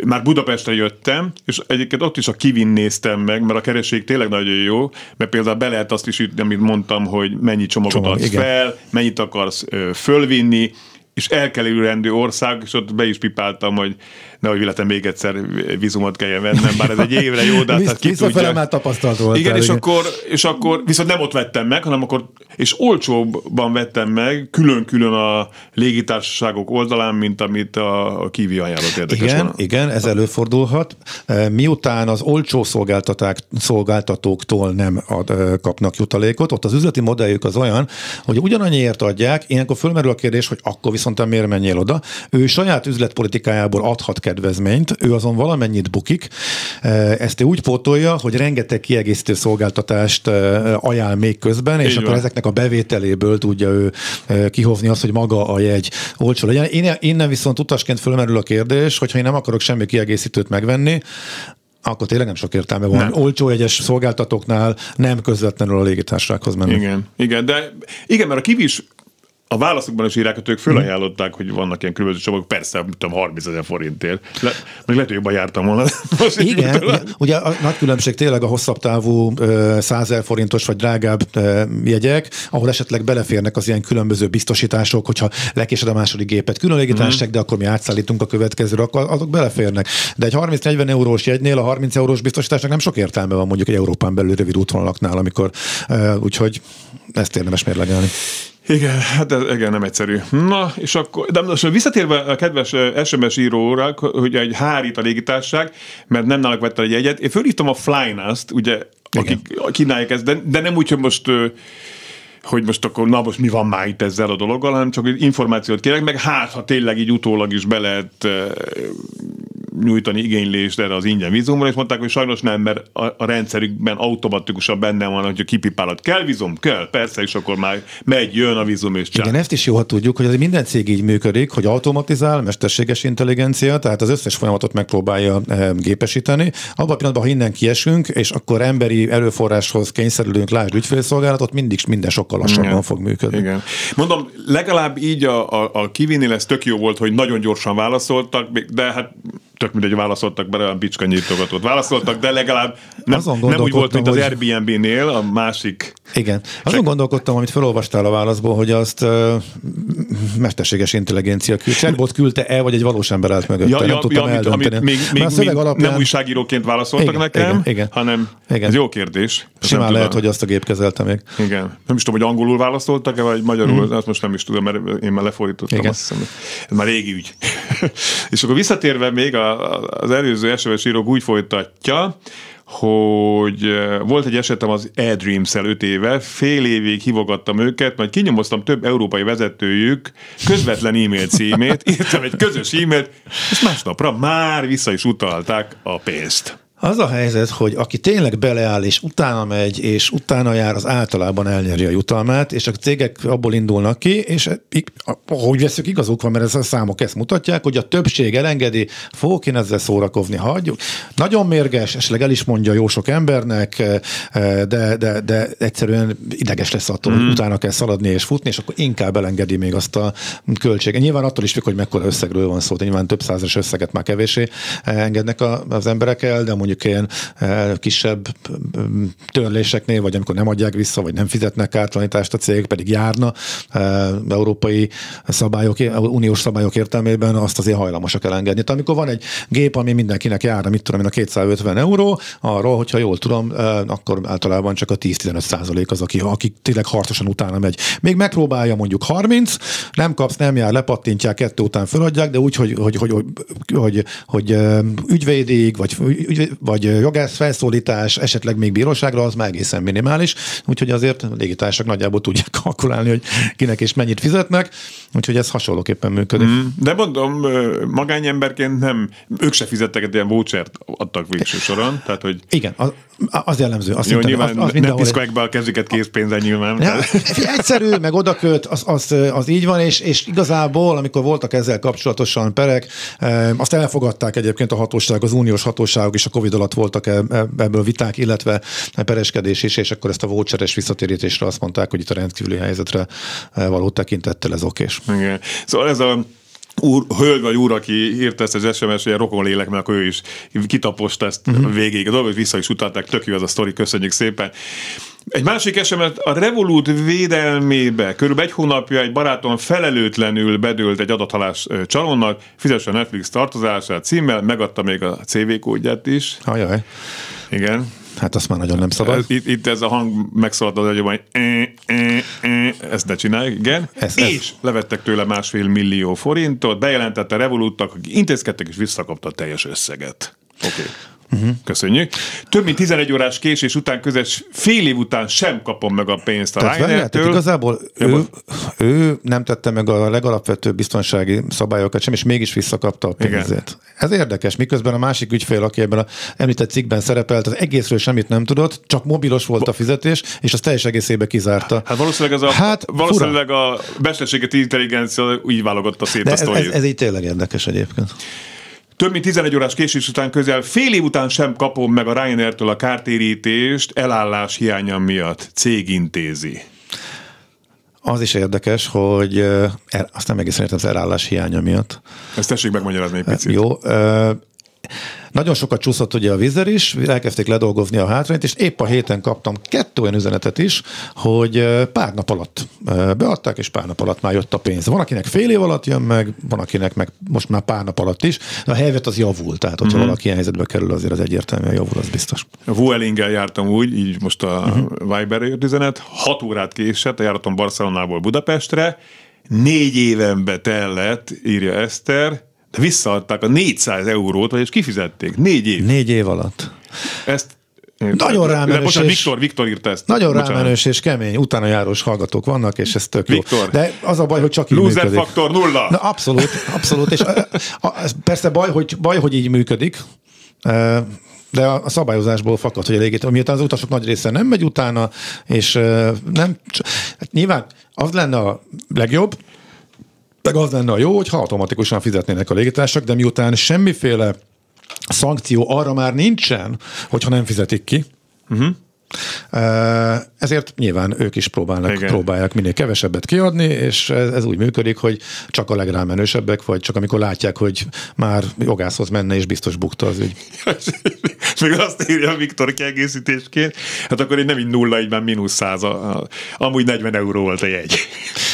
már Budapestre jöttem, és egyébként ott is a kivin néztem meg, mert a kereség tényleg nagyon jó, mert például be lehet azt is ütni, amit mondtam, hogy mennyi csomagot Csomag, adsz igen. fel, mennyit akarsz ö, fölvinni, és elkerülendő ország, és ott be is pipáltam, hogy nehogy véletlen még egyszer vizumot kelljen vennem, bár ez egy évre jó, de hát ki tudja. már tapasztalt volt. Igen, és, igen. Akkor, és akkor viszont nem ott vettem meg, hanem akkor, és olcsóbban vettem meg, külön-külön a légitársaságok oldalán, mint amit a, a Kiwi ajánlott érdekes Igen, van. igen, ez előfordulhat. E, miután az olcsó szolgáltatóktól nem ad, e, kapnak jutalékot, ott az üzleti modelljük az olyan, hogy ugyanannyiért adják, ilyenkor fölmerül a kérdés, hogy akkor viszont miért menjél oda. Ő saját üzletpolitikájából adhat kedvezményt, ő azon valamennyit bukik, e, ezt ő úgy pótolja, hogy rengeteg kiegészítő szolgáltatást e, ajánl még közben, és Így akkor van. ezeknek a bevételéből tudja ő e, kihozni azt, hogy maga a jegy olcsó legyen. Innen viszont utasként fölmerül a kérdés, hogyha én nem akarok semmi kiegészítőt megvenni, akkor tényleg nem sok értelme van. Nem. Olcsó egyes szolgáltatóknál nem közvetlenül a légitársasághoz menni. Igen, igen, de igen, mert a kivis a válaszokban is írják, hogy ők fölajánlották, hogy vannak ilyen különböző csomagok, persze, tudom, 30 ezer forintért. Le, meg lehet, hogy jobban jártam volna. Most Igen, ugye, ugye a nagy különbség tényleg a hosszabb távú 100 ezer forintos vagy drágább jegyek, ahol esetleg beleférnek az ilyen különböző biztosítások, hogyha lekésed a második gépet külön légitársaság, mm. de akkor mi átszállítunk a következőre, akkor azok beleférnek. De egy 30-40 eurós jegynél a 30 eurós biztosításnak nem sok értelme van mondjuk egy Európán belül rövid útvonalaknál, amikor úgyhogy ezt érdemes mérlegelni. Igen, hát ez, igen, nem egyszerű. Na, és akkor, de most visszatérve a kedves SMS íróra, hogy egy hárít a légitárság, mert nem náluk vette egy jegyet, én fölhívtam a Flynast, ugye akik kínálják ezt, de, de nem úgy, hogy most hogy most akkor, na most mi van már itt ezzel a dologgal, hanem csak információt kérek, meg hát, ha tényleg így utólag is be lehet nyújtani igénylést erre az ingyen vízumra, és mondták, hogy sajnos nem, mert a, a rendszerükben automatikusan benne van, hogy a kipipálat kell vízum, kell, persze, és akkor már megy, jön a vízum, és csak. Igen, ezt is jól tudjuk, hogy minden cég így működik, hogy automatizál, mesterséges intelligencia, tehát az összes folyamatot megpróbálja eh, gépesíteni. Abban a pillanatban, ha innen kiesünk, és akkor emberi erőforráshoz kényszerülünk, lásd ügyfélszolgálatot, mindig minden sokkal lassabban Igen. fog működni. Igen. Mondom, legalább így a, a, a kivinni lesz tök jó volt, hogy nagyon gyorsan válaszoltak, de hát tök mindegy, válaszoltak bele, a bicska nyitogatót válaszoltak, de legalább nem, nem úgy volt, mint az Airbnb-nél, a másik. Igen. Azon gondolkodtam, amit felolvastál a válaszból, hogy azt uh, mesterséges intelligencia küld. Chatbot küldte-e, vagy egy valós ember állt mögött? Ja, nem ja, tudtam ja, eldönteni. Amit még, még, még alapján... nem újságíróként válaszoltak igen, nekem, igen, igen. hanem igen. ez jó kérdés. Simán lehet, hogy azt a gép kezelte még. Igen. Nem is tudom, hogy angolul válaszoltak-e, vagy magyarul, mm. azt most nem is tudom, mert én már lefordítottam. Igen. Azt hiszem. Ez már régi ügy. És akkor visszatérve még a az előző SMS írók úgy folytatja, hogy volt egy esetem az eDreams-el 5 éve, fél évig hívogattam őket, majd kinyomoztam több európai vezetőjük közvetlen e-mail címét, írtam egy közös e-mailt, és másnapra már vissza is utalták a pénzt. Az a helyzet, hogy aki tényleg beleáll, és utána megy, és utána jár, az általában elnyeri a jutalmát, és a cégek abból indulnak ki, és ahogy veszük, igazuk van, mert ez a számok ezt mutatják, hogy a többség elengedi, fogok én ezzel szórakozni, hagyjuk. Nagyon mérges, esetleg el is mondja jó sok embernek, de, de, de egyszerűen ideges lesz attól, mm. hogy utána kell szaladni és futni, és akkor inkább elengedi még azt a költséget. Nyilván attól is függ, hogy mekkora összegről van szó, de nyilván több százas összeget már kevésé engednek az emberek el, de mondjuk ilyen eh, kisebb mm, törléseknél, vagy amikor nem adják vissza, vagy nem fizetnek kártalanítást a cég, pedig járna eh, európai szabályok, uniós szabályok értelmében, azt azért hajlamosak elengedni. Tehát amikor van egy gép, ami mindenkinek járna, mit tudom én, a 250 euró, arról, hogyha jól tudom, eh, akkor általában csak a 10-15 százalék az, aki, aki tényleg harcosan utána megy. Még megpróbálja mondjuk 30, nem kapsz, nem jár, lepattintják, kettő után feladják, de úgy, hogy, hogy, hogy, hogy, hogy, hogy ügyvédig, vagy, ügy, vagy jogász felszólítás, esetleg még bíróságra, az már egészen minimális, úgyhogy azért a légitársak nagyjából tudják kalkulálni, hogy kinek és mennyit fizetnek, úgyhogy ez hasonlóképpen működik. Mm, de mondom, magányemberként nem, ők se fizettek egy ilyen vouchert adtak végső soron, tehát hogy... Igen, az, az jellemző. Azt Jó, nyilván az, az nem piszkolják be a kezüket készpénzen nyilván. Ja, egyszerű, meg odaköt, az, az, az így van, és, és igazából, amikor voltak ezzel kapcsolatosan perek, azt elfogadták egyébként a hatóság, az uniós hatóságok is a Covid alatt voltak e, e, ebből viták, illetve pereskedés is, és akkor ezt a voucheres visszatérítésre azt mondták, hogy itt a rendkívüli helyzetre e, való tekintettel ez okés. Igen. Szóval ez a úr, hölgy vagy úr, aki írta ezt az SMS, hogy rokon lélek, mert akkor ő is kitaposta ezt uh-huh. végéig. A dolgot vissza is utalták, tök jó az a sztori, köszönjük szépen. Egy másik SMS, a Revolut védelmébe körülbelül egy hónapja egy barátom felelőtlenül bedőlt egy adathalás csalónnak, fizesse a Netflix tartozását címmel, megadta még a CV kódját is. Ajaj. Igen. Hát azt már nagyon nem szabad. Itt, itt ez a hang megszaladt az agyamban, hogy e, e, e, ezt ne csinálj, igen. Ez, és ez. levettek tőle másfél millió forintot, bejelentette Revoluttak, akik intézkedtek és visszakapta a teljes összeget. Oké. Okay. Uh-huh. Köszönjük. Több mint 11 órás késés után, közös fél év után sem kapom meg a pénzt a ryanair Igazából ő, ő nem tette meg a legalapvetőbb biztonsági szabályokat sem, és mégis visszakapta a pénzét. Igen. Ez érdekes, miközben a másik ügyfél, aki ebben a említett cikkben szerepelt, az egészről semmit nem tudott, csak mobilos volt a fizetés, és az teljes egészébe kizárta. Hát valószínűleg, ez a, hát, valószínűleg a mesterséget intelligencia így válogatta szét De a ez, ez, ez így tényleg érdekes egyébként. Több mint 11 órás késés után közel fél év után sem kapom meg a Ryanair-től a kártérítést elállás hiánya miatt. Cég intézi. Az is érdekes, hogy el, azt nem egészen értem az elállás hiánya miatt. Ezt tessék megmagyarázni egy picit. Jó, nagyon sokat csúszott ugye a vízer is, elkezdték ledolgozni a hátrányt, és épp a héten kaptam kettő olyan üzenetet is, hogy pár nap alatt beadták, és pár nap alatt már jött a pénz. Van, akinek fél év alatt jön meg, van, akinek meg most már pár nap alatt is, a helyzet az javul, tehát hogyha uh-huh. valaki ilyen helyzetbe kerül, azért az egyértelműen javul, az biztos. Vuelinggel jártam úgy, így most a uh-huh. Viber jött üzenet, hat órát késett, járatom Barcelonából Budapestre, négy évenbe tellett, írja Eszter, visszaadták a 400 eurót, vagyis kifizették. Négy év. Négy év alatt. Ezt Nagyon rámenős De bocsánat, és- Viktor, Viktor írta ezt. Nagyon Bocsánat. rámenős és kemény, utána járós hallgatók vannak, és ez tök jó. Viktor. De az a baj, hogy csak így Loser működik. faktor nulla. Na, abszolút, abszolút. És a, a, persze baj hogy, baj, hogy így működik, de a szabályozásból fakad, hogy elég, miután az utasok nagy része nem megy utána, és nem, hát nyilván az lenne a legjobb, meg az lenne a jó, hogyha automatikusan fizetnének a légitársak, de miután semmiféle szankció arra már nincsen, hogyha nem fizetik ki, uh-huh. ezért nyilván ők is próbálnak, Igen. próbálják minél kevesebbet kiadni, és ez, ez úgy működik, hogy csak a legrámenősebbek, vagy csak amikor látják, hogy már jogászhoz menne, és biztos bukta az ügy. Még azt írja Viktor kiegészítésként, hát akkor egy nem így nulla, így már mínusz száz. A, a, amúgy 40 euró volt a jegy.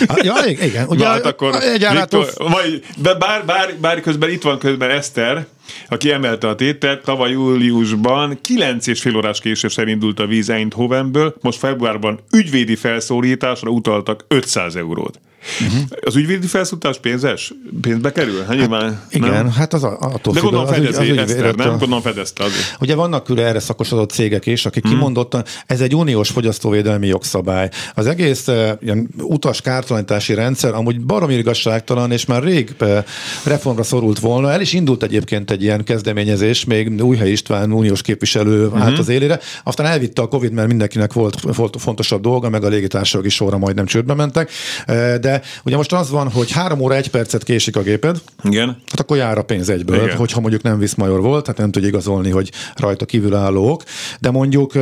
Ah, Ja, igen. Ugye, hát akkor egy árától- Viktor, vagy, bár, bár, bár közben itt van közben Eszter, aki emelte a tételt, tavaly júliusban 9 és fél órás késéssel indult a víz Eindhovenből, most februárban ügyvédi felszólításra utaltak 500 eurót. Uh-huh. Az ügyvédi felszólítás pénzes? Pénzbe kerül? Hát, nyilván, Igen, nem? hát az a- attól De gondolom az fedezi az Eszter, ügyvédettől. nem? Gondolom fedezte azért. Ugye vannak külön erre szakosodott cégek is, akik Mhm. hmm. kimondottan, ez egy uniós fogyasztóvédelmi jogszabály. Az egész eh, ilyen utas kártalanítási rendszer amúgy baromi igazságtalan, és már rég eh, reformra szorult volna. El is indult egyébként egy ilyen kezdeményezés, még Újhely István uniós képviselő Mhm. hmm. állt az élére. Aztán elvitte a Covid, mert mindenkinek volt, volt fontosabb dolga, meg a légitársaság is sorra majdnem csődbe mentek. Eh, De ugye most az van, hogy három óra egy percet késik a géped, Igen. Hát akkor jár a pénz egyből, Igen. Hogyha mondjuk nem viszmajor volt, tehát nem tudja igazolni, hogy rajta kívülállók, de mondjuk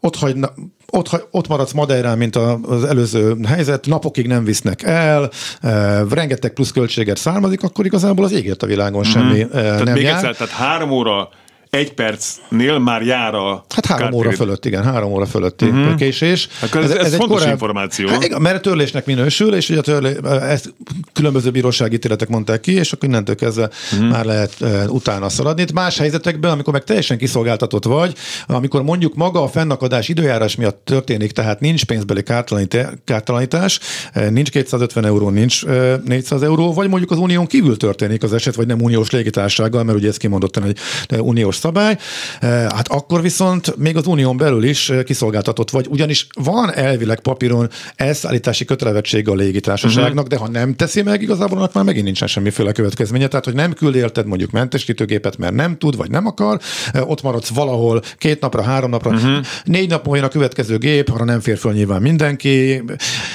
ott, hagyna, ott, ott maradsz Madeirán, mint az előző helyzet, napokig nem visznek el, e, rengeteg plusz költséget származik, akkor igazából az égért a világon semmi e, Tehát nem még jár. egyszer, tehát három óra egy percnél már jár a Hát három óra kártérítés. fölött, igen, három óra fölötti uh-huh. késés. Hát ez- ez fontos információ. Hát igen, mert törlésnek minősül, és ugye a törlé, ezt különböző bírósági ítéletek mondták ki, és akkor innentől kezdve uh-huh. már lehet uh, utána szaladni. Itt más helyzetekben, amikor meg teljesen kiszolgáltatott vagy, amikor mondjuk maga a fennakadás időjárás miatt történik, tehát nincs pénzbeli kártalanít- kártalanítás, eh, nincs 250 euró, nincs eh, 400 euró, vagy mondjuk az unión kívül történik az eset, vagy nem uniós légitársággal, mert ugye ez kimondottan egy uniós szabály, Eh, hát akkor viszont még az unión belül is eh, kiszolgáltatott vagy, ugyanis van elvileg papíron elszállítási kötelezettsége a légitársaságnak, uh-huh. de ha nem teszi meg, igazából annak már megint nincsen semmiféle következménye, tehát hogy nem küld érted mondjuk mentesítőgépet, mert nem tud, vagy nem akar, eh, ott maradsz valahol két napra, három napra, uh-huh. négy nap múlva a következő gép, arra nem fér föl nyilván mindenki.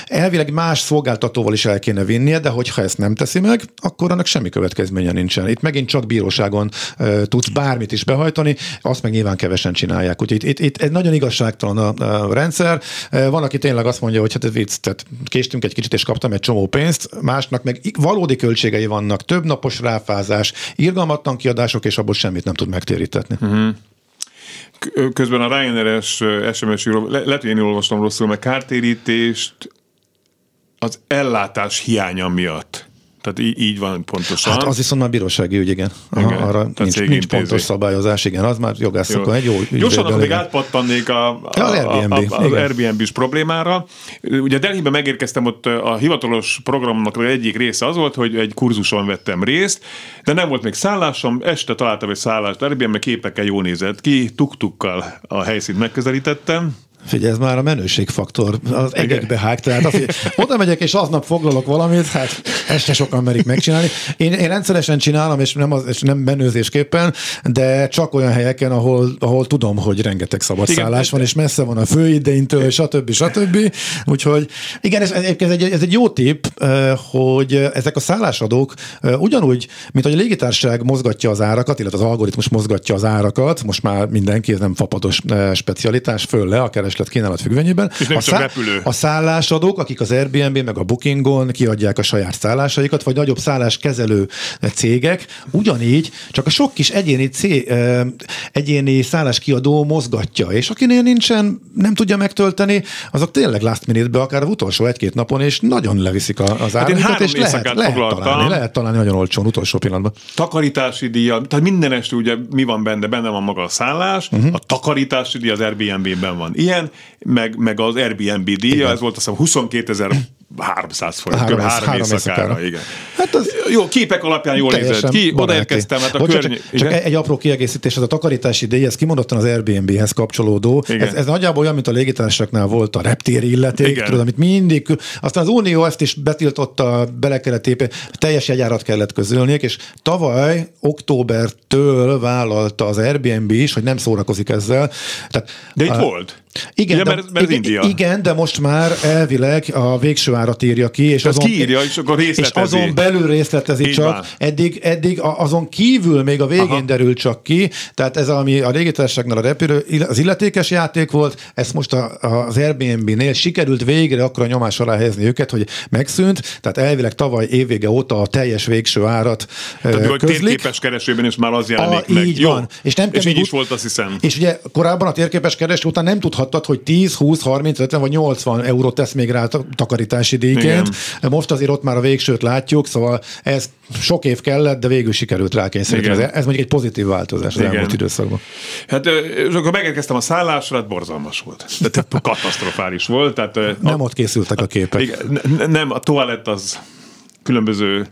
Elvileg más szolgáltatóval is el kéne vinnie, de hogyha ezt nem teszi meg, akkor annak semmi következménye nincsen. Itt megint csak bíróságon uh, tudsz bármit is behajtani, azt meg nyilván kevesen csinálják. Úgyhogy itt, itt, itt nagyon igazságtalan a, a rendszer. Uh, Van, aki tényleg azt mondja, hogy hát ez vicc, tehát késtünk egy kicsit, és kaptam egy csomó pénzt, másnak meg valódi költségei vannak, több napos ráfázás, irgalmatlan kiadások, és abból semmit nem tud megtérítetni. K- Közben a Ryanair-es SMS író, le- lehet, hogy én olvastam rosszul, mert kártérítést az ellátás hiánya miatt. Tehát így, így van pontosan. Hát az viszont már bírósági ügy, igen. Aha, Igen, arra nincs, nincs pontos szabályozás, igen, az már jogászokon egy jó Gyorsan ügyvéddel, akkor még átpattannék a, a, az Airbnb, a, a, az. Airbnb-s problémára. Ugye Delhibe megérkeztem, ott a hivatalos programnak egyik része az volt, hogy egy kurzuson vettem részt, de nem volt még szállásom, este találtam egy szállást Airbnb, képekkel jól nézett ki, tuk-tukkal a helyszínt megközelítettem, Figyelj, ez már a menőségfaktor, az egekbe hág, tehát az, oda megyek és aznap foglalok valamit, hát ezt se sokan merik megcsinálni. Én, én rendszeresen csinálom, és nem, az, és nem menőzésképpen, de csak olyan helyeken, ahol, ahol tudom, hogy rengeteg szabad Igen, szállás van, és messze van a főidénytől, stb. stb. Úgyhogy igen, ez, ez, egy, ez egy jó tipp, hogy ezek a szállásadók ugyanúgy, mint hogy a légitársaság mozgatja az árakat, illetve az algoritmus mozgatja az árakat, most már mindenki, ez nem fapados specialitás, föl le a kereslet kínálat függvényében. És nem a, csak repülő. a szállásadók, akik az Airbnb meg a Bookingon kiadják a saját szállásaikat, vagy nagyobb szálláskezelő cégek, ugyanígy csak a sok kis egyéni, cé, ö, egyéni szálláskiadó mozgatja, és akinél nincsen, nem tudja megtölteni, azok tényleg last minute-be, akár az utolsó egy-két napon, és nagyon leviszik az Hát három és lehet, lehet, találni, lehet találni nagyon olcsón utolsó pillanatban. takarítási díja, tehát minden este ugye mi van benne, benne van maga a szállás, uh-huh. a takarítási díj az Airbnb-ben van ilyen, meg, meg az Airbnb díja, Igen. ez volt azt hiszem 22 ezer 300 forint, Három három, éjszakára, igen. Hát az Jó, képek alapján jól nézett ki, odaérkeztem, hát a Bocsánat, körny... Csak, csak egy apró kiegészítés, ez a takarítási díj, ez kimondottan az Airbnb-hez kapcsolódó. Igen. Ez, ez nagyjából olyan, mint a légitársaságnál volt a reptéri illeték, Igen. tudod, amit mindig, aztán az Unió ezt is betiltotta, bele kellett építeni, teljes jegyárat kellett közölniük, és tavaly októbertől vállalta az Airbnb is, hogy nem szórakozik ezzel. Tehát, De itt a- volt. Igen, Ugye, de, mert- mert igen, India. igen, de most már elvileg a végső árat írja ki, és azt kiírja, és akkor és azon belül részletezi Így csak, van. eddig, eddig azon kívül még a végén Aha. Derült csak ki, tehát ez ami a légitársaságnál a repülő, az illetékes játék volt, ezt most a, az Airbnb-nél sikerült végre akkor a nyomás alá helyezni őket, hogy megszűnt, tehát elvileg tavaly évvége óta a teljes végső árat Tehát közlik. térképes keresőben is már az jelenik A, meg. így Jó. van. És, nem és így is volt, azt hiszem. És ugye korábban a térképes kereső után nem tudhattad, hogy 10, 20, 30, 50 vagy 80 eurót tesz még rá ta- takarítási díjként. Most azért ott már a végsőt látjuk, szóval ez sok év kellett, de végül sikerült rákényszeríteni. Igen. Ez, ez mondjuk egy pozitív változás az Igen. elmúlt időszakban. Hát és akkor megérkeztem a szállásra, hát borzalmas volt. Tehát katasztrofális volt. Tehát, Nem ott készültek a képek. Igen, ne- nem, a toalett az különböző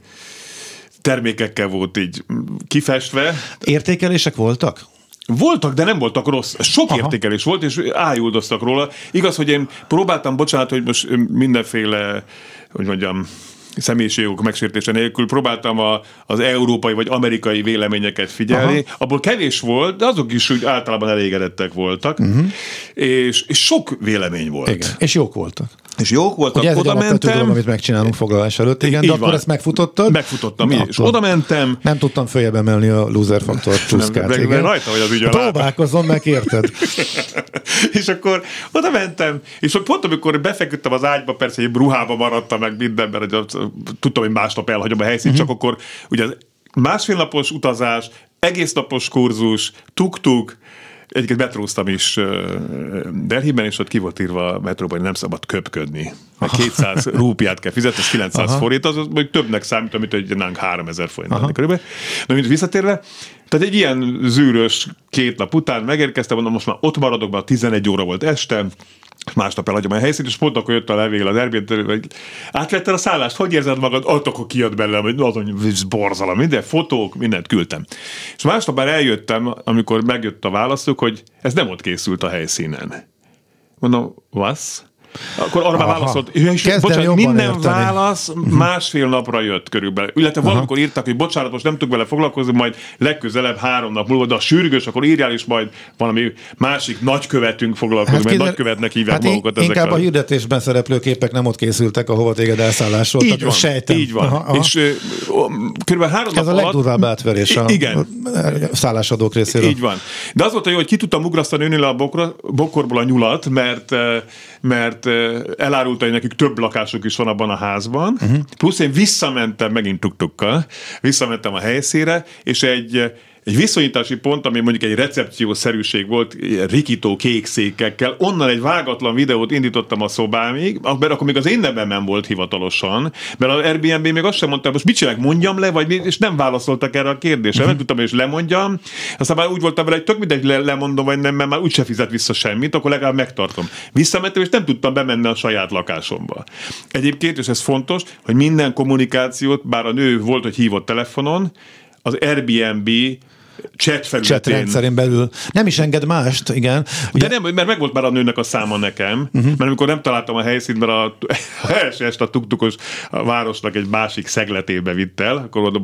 termékekkel volt így kifestve. Értékelések voltak? Voltak, de nem voltak rossz. Sok Aha. Értékelés volt, és ájuldoztak róla. Igaz, hogy én próbáltam, bocsánat, hogy most mindenféle, hogy mondjam, személyiségok megsértése nélkül próbáltam a, az európai vagy amerikai véleményeket figyelni. Aha. Abból kevés volt, de azok is úgy általában elégedettek voltak. Uh-huh. És, és sok vélemény volt. Igen. És jók voltak. És jók voltak, Ugye ez oda mentem, amit megcsinálunk foglalás előtt. Igen, de akkor van. ezt megfutottad? megfutottam, Na, és akkor oda mentem, Nem tudtam följebb emelni a loser faktor csúszkát. meg- meg igen. rajta vagy az ügyön, látom. Próbálkozom, megérted. és akkor oda mentem, és pont amikor befeküdtem az ágyba, persze egy ruhába maradtam meg mindenben, hogy tudtam, hogy másnap elhagyom a helyszínt, uh-huh. csak akkor ugye másfél napos utazás, egész napos kurzus, tuk-tuk, Egyébként metróztam is Delhiben, és ott ki volt írva a metróban, hogy nem szabad köpködni. Mert 200 rúpiát kell fizetni, ez 900 Aha. forint, az, mondjuk többnek számít, amit egy nánk 3000 forint lenni körülbelül. Na, mint visszatérve, tehát egy ilyen zűrös két nap után megérkeztem, mondom, most már ott maradok, mert 11 óra volt este, másnap elhagyom a helyszínt, és pont akkor jött a levél az Airbnb-től, hogy átvetted a szállást, hogy érzed magad? Ott akkor kijött belőlem, hogy azon borzalom, minden fotók, mindent küldtem. És másnap már eljöttem, amikor megjött a válaszuk, hogy ez nem ott készült a helyszínen. Mondom, vasz? Akkor arra már válaszolt. Ja, és Kezdem bocsánat, minden érteni. válasz másfél napra jött körülbelül. Illetve valamikor írtak, hogy bocsánat, most nem tudok vele foglalkozni, majd legközelebb három nap múlva, de a sürgős, akkor írjál is majd valami másik nagykövetünk foglalkozik, hát mert képzel- nagykövetnek hívják hát magukat in- Inkább ezekkel. a hirdetésben szereplő képek nem ott készültek, ahova téged elszállásoltak. Így van, Sejtem. így van. Aha, aha. És körülbelül három Ez nap a legdurvább átverés a, Igen. szállásadók részéről. Így van. De az volt a jó, hogy ki tudtam ugrasztani önnél a bokra, bokorból a nyulat, mert, eh, mert elárulta, hogy nekik több lakásuk is van abban a házban. Uh-huh. Plusz én visszamentem megint tuktukkal, visszamentem a helyszíre, és egy egy viszonyítási pont, ami mondjuk egy recepciószerűség volt, rikító kék székekkel, onnan egy vágatlan videót indítottam a szobámig, mert akkor még az én nevemem volt hivatalosan, mert az Airbnb még azt sem mondta, most mit csinálják, mondjam le, vagy mi, és nem válaszoltak erre a kérdésre. Nem tudtam, és lemondjam. Aztán már úgy voltam vele, hogy tök mindegy, le, lemondom, vagy nem, mert már úgyse fizet vissza semmit, akkor legalább megtartom. Visszamentem, és nem tudtam bemenni a saját lakásomba. Egyébként, és ez fontos, hogy minden kommunikációt, bár a nő volt, hogy hívott telefonon, az Airbnb chat Chat felületén rendszerén belül. Nem is enged mást, igen. de nem, mert megvolt már a nőnek a száma nekem, uh-huh. mert amikor nem találtam a helyszínt, mert a, a első este a tuktukos a városnak egy másik szegletébe vitt el, akkor mondom,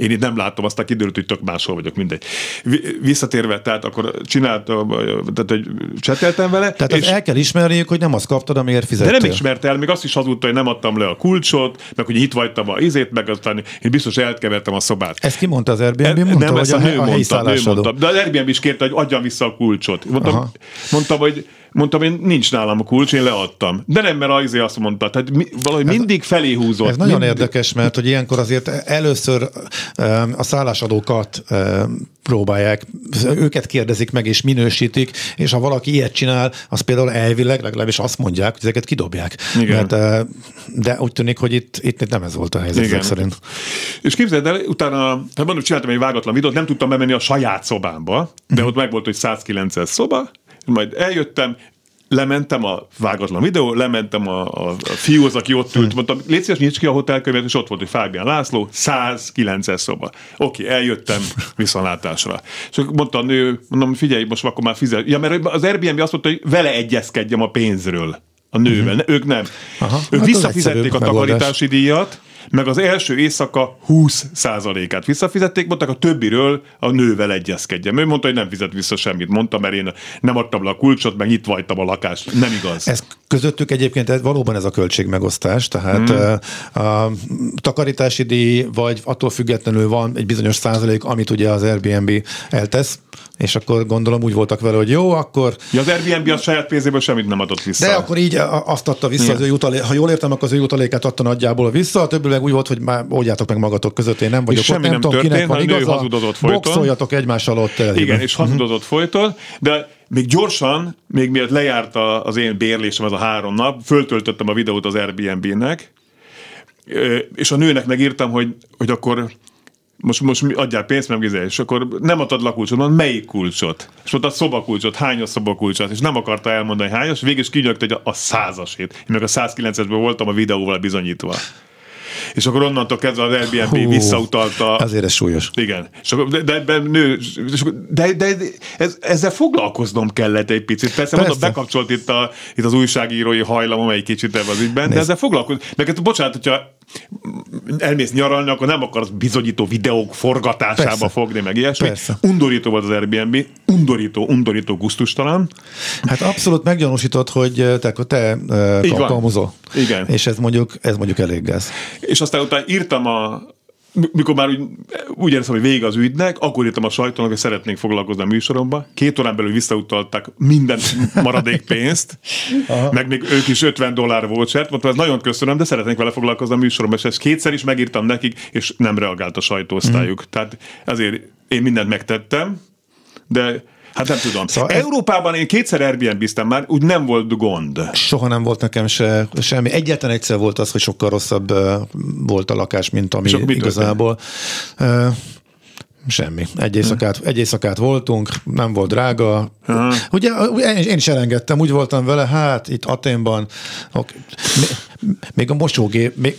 én itt nem látom, aztán kiderült, hogy tök máshol vagyok, mindegy. Vi- Visszatérve, tehát akkor csináltam, tehát hogy cseteltem vele, Tehát és el kell ismerniük, hogy nem azt kaptad, amiért de fizettél. nem ismerte el, még azt is hazudta, hogy nem adtam le a kulcsot, meg hogy itt vagytam a izét, meg aztán én biztos elkevertem a szobát. Ezt ki mondta az Airbnb? E- Mondta, nem, ezt a, a nő a mondta, nő mondta. De az Airbnb is kérte, hogy adjam vissza a kulcsot. Mondtam, Aha. mondtam hogy mondtam, én nincs nálam a kulcs, én leadtam. De nem, mert az azt mondta. Tehát mi, valahogy mindig felé húzott. Ez nagyon mindig, érdekes, mert hogy ilyenkor azért először um, a szállásadókat um, próbálják, őket kérdezik meg és minősítik, és ha valaki ilyet csinál, az például elvileg legalábbis azt mondják, hogy ezeket kidobják. Igen. Mert, de úgy tűnik, hogy itt, itt nem ez volt a helyzet Igen. szerint. És képzeld el, utána, hát mondom, csináltam egy vágatlan videót, nem tudtam bemenni a saját szobámba, de ott meg volt, hogy 109-es szoba, majd eljöttem, lementem a vágatlan videó, lementem a, a, a fiúhoz, aki ott ült, mondtam, légy szíves, nyitsz ki a hotelkönyvet, és ott volt, hogy Fábián László, 109 szoba. Oké, eljöttem viszontlátásra. És mondta a nő, mondom, figyelj, most akkor már fizet. Ja, mert az Airbnb azt mondta, hogy vele egyezkedjem a pénzről. A nővel, uh-huh. ők nem. Aha, ők hát visszafizették a takarítási díjat, meg az első éjszaka 20%-át visszafizették, mondták a többiről a nővel egyezkedjem. Ő mondta, hogy nem fizet vissza semmit, mondta, mert én nem adtam le a kulcsot, meg itt vagytam a lakást. Nem igaz. Ez közöttük egyébként ez, valóban ez a költségmegosztás, tehát hmm. a, a takarítási díj, vagy attól függetlenül van egy bizonyos százalék, amit ugye az Airbnb eltesz, és akkor gondolom úgy voltak vele, hogy jó, akkor... Ja, az Airbnb a saját pénzéből semmit nem adott vissza. De akkor így azt adta vissza Igen. az ő jutalék, ha jól értem, akkor az ő jutalékát adta nagyjából vissza, a többi meg úgy volt, hogy már oldjátok meg magatok között, én nem vagyok és ott, nem, nem tudom, történt, kinek van igaza, hazudozott folyton. boxoljatok egymás alatt. Elhívni. Igen, és hazudozott folyton, de még gyorsan, még miatt lejárt az én bérlésem ez a három nap, föltöltöttem a videót az Airbnb-nek, és a nőnek megírtam, hogy, hogy akkor most, most adjál pénzt, meg és akkor nem adtad lakulcsot, mondom, melyik kulcsot? És mondta a szobakulcsot, hányos szobakulcsot, és nem akarta elmondani hányos, végül is kinyögte, hogy a, a százasét. Én meg a 109-esben voltam a videóval bizonyítva és akkor onnantól kezdve az Airbnb Hú, visszautalta. Azért ez súlyos. Igen. És akkor, de, de, de, nő, de, de, ez, ezzel foglalkoznom kellett egy picit. Persze, Persze. mondom, bekapcsolt itt, a, itt az újságírói hajlamom egy kicsit ebben az ügyben, Nézd. de ezzel foglalkozom. Meg bocsánat, hogyha elmész nyaralni, akkor nem akarsz bizonyító videók forgatásába Persze. fogni, meg ilyesmi. Persze. Undorító volt az Airbnb, undorító, undorító, guztustalan. Hát abszolút meggyanúsított, hogy te, te kalkalmazol. Igen. És ez mondjuk, ez mondjuk elég gáz. És aztán utána írtam a, mikor már úgy, úgy éreztem, hogy vége az ügynek, akkor írtam a sajtónak, hogy szeretnénk foglalkozni a műsoromba. Két órán belül visszautalták minden maradék pénzt, meg még ők is 50 dollár volt sert. Mondtam, ez nagyon köszönöm, de szeretnénk vele foglalkozni a műsoromba, és ezt kétszer is megírtam nekik, és nem reagált a sajtóosztályuk. Mm. Tehát ezért én mindent megtettem, de Hát nem tudom. Szóval Európában én kétszer Airbnb-ztem már, úgy nem volt gond. Soha nem volt nekem se, semmi. Egyetlen egyszer volt az, hogy sokkal rosszabb volt a lakás, mint ami igazából. Semmi. Egy éjszakát, egy éjszakát voltunk, nem volt drága. Aha. Ugye én is elengedtem, úgy voltam vele, hát itt Aténban, okay. még a mosógép, még,